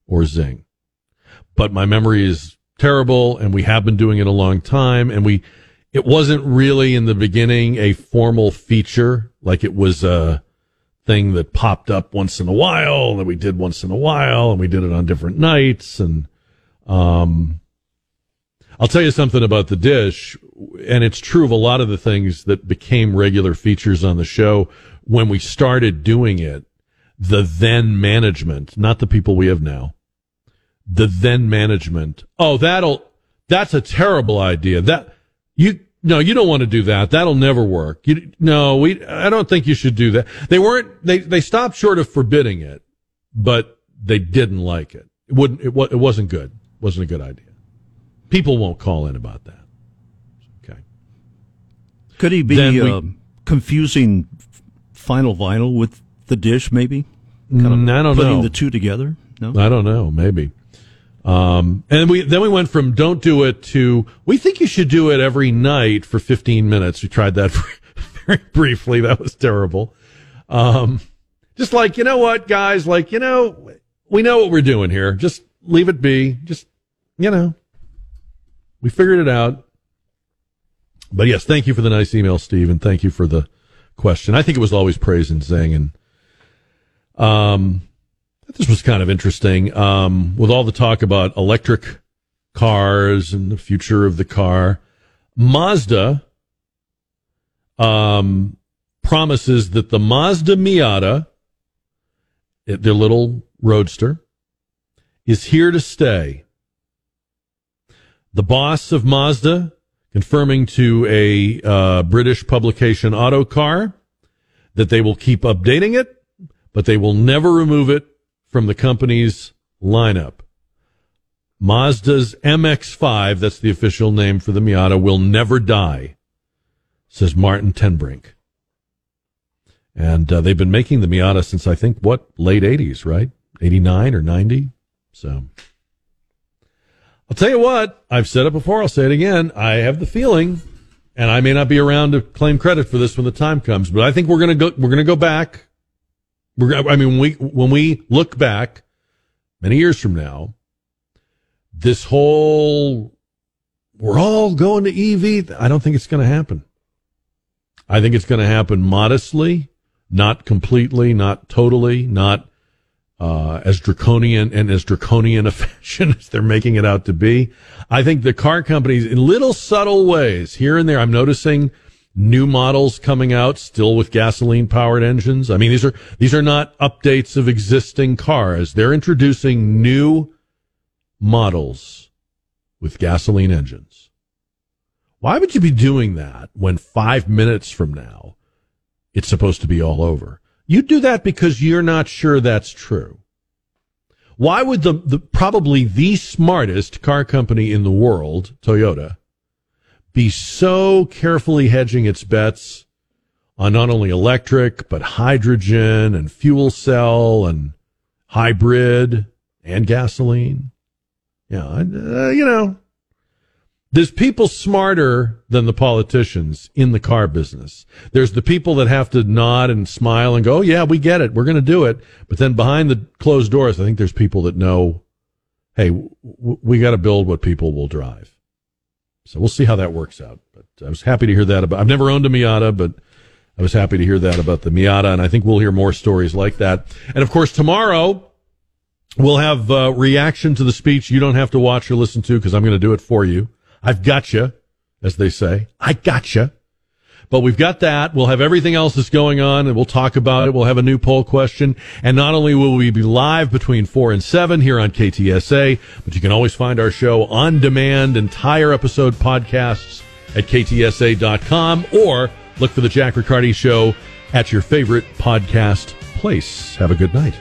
or zing. But my memory is terrible and we have been doing it a long time and we, it wasn't really in the beginning a formal feature like it was a thing that popped up once in a while that we did once in a while and we did it on different nights and um I'll tell you something about the dish and it's true of a lot of the things that became regular features on the show when we started doing it the then management not the people we have now the then management oh that'll that's a terrible idea that you no, you don't want to do that. That'll never work. You, no, we, I don't think you should do that. They weren't, they, they stopped short of forbidding it, but they didn't like it. It wouldn't, it, it wasn't good. It wasn't a good idea. People won't call in about that. Okay. Could he be we- uh, confusing final vinyl with the dish? Maybe. Mm, I don't putting know. the two together. No. I don't know. Maybe. Um, and we then we went from don't do it to we think you should do it every night for 15 minutes. We tried that very briefly. That was terrible. Um, just like you know what, guys, like you know, we know what we're doing here. Just leave it be. Just you know, we figured it out. But yes, thank you for the nice email, Steve, and thank you for the question. I think it was always praise and zing, and um, this was kind of interesting. Um, with all the talk about electric cars and the future of the car, Mazda um, promises that the Mazda Miata, it- their little roadster, is here to stay. The boss of Mazda confirming to a uh, British publication Autocar that they will keep updating it, but they will never remove it from the company's lineup. Mazda's MX5, that's the official name for the Miata, will never die, says Martin Tenbrink. And uh, they've been making the Miata since I think what late 80s, right? 89 or 90. So I'll tell you what, I've said it before, I'll say it again. I have the feeling, and I may not be around to claim credit for this when the time comes, but I think we're gonna go we're gonna go back. We're I mean when we when we look back many years from now, this whole we're all going to EV, I don't think it's gonna happen. I think it's gonna happen modestly, not completely, not totally, not uh, as draconian and as draconian a fashion as they're making it out to be. I think the car companies, in little subtle ways, here and there, I'm noticing new models coming out still with gasoline powered engines. I mean, these are these are not updates of existing cars. They're introducing new models with gasoline engines. Why would you be doing that when five minutes from now it's supposed to be all over? You do that because you're not sure that's true. Why would the, the probably the smartest car company in the world, Toyota, be so carefully hedging its bets on not only electric, but hydrogen and fuel cell and hybrid and gasoline? Yeah, uh, you know, there's people smarter than the politicians in the car business. There's the people that have to nod and smile and go, oh, yeah, we get it. We're going to do it. But then behind the closed doors, I think there's people that know, hey, w- we got to build what people will drive. So we'll see how that works out. But I was happy to hear that about, I've never owned a Miata, but I was happy to hear that about the Miata. And I think we'll hear more stories like that. And of course, tomorrow, We'll have uh, reaction to the speech you don't have to watch or listen to because I'm going to do it for you. I've got you, as they say. I got you. But we've got that. We'll have everything else that's going on and we'll talk about it. We'll have a new poll question. And not only will we be live between four and seven here on KTSA, but you can always find our show on demand, entire episode podcasts at ktsa.com or look for the Jack Riccardi show at your favorite podcast place. Have a good night.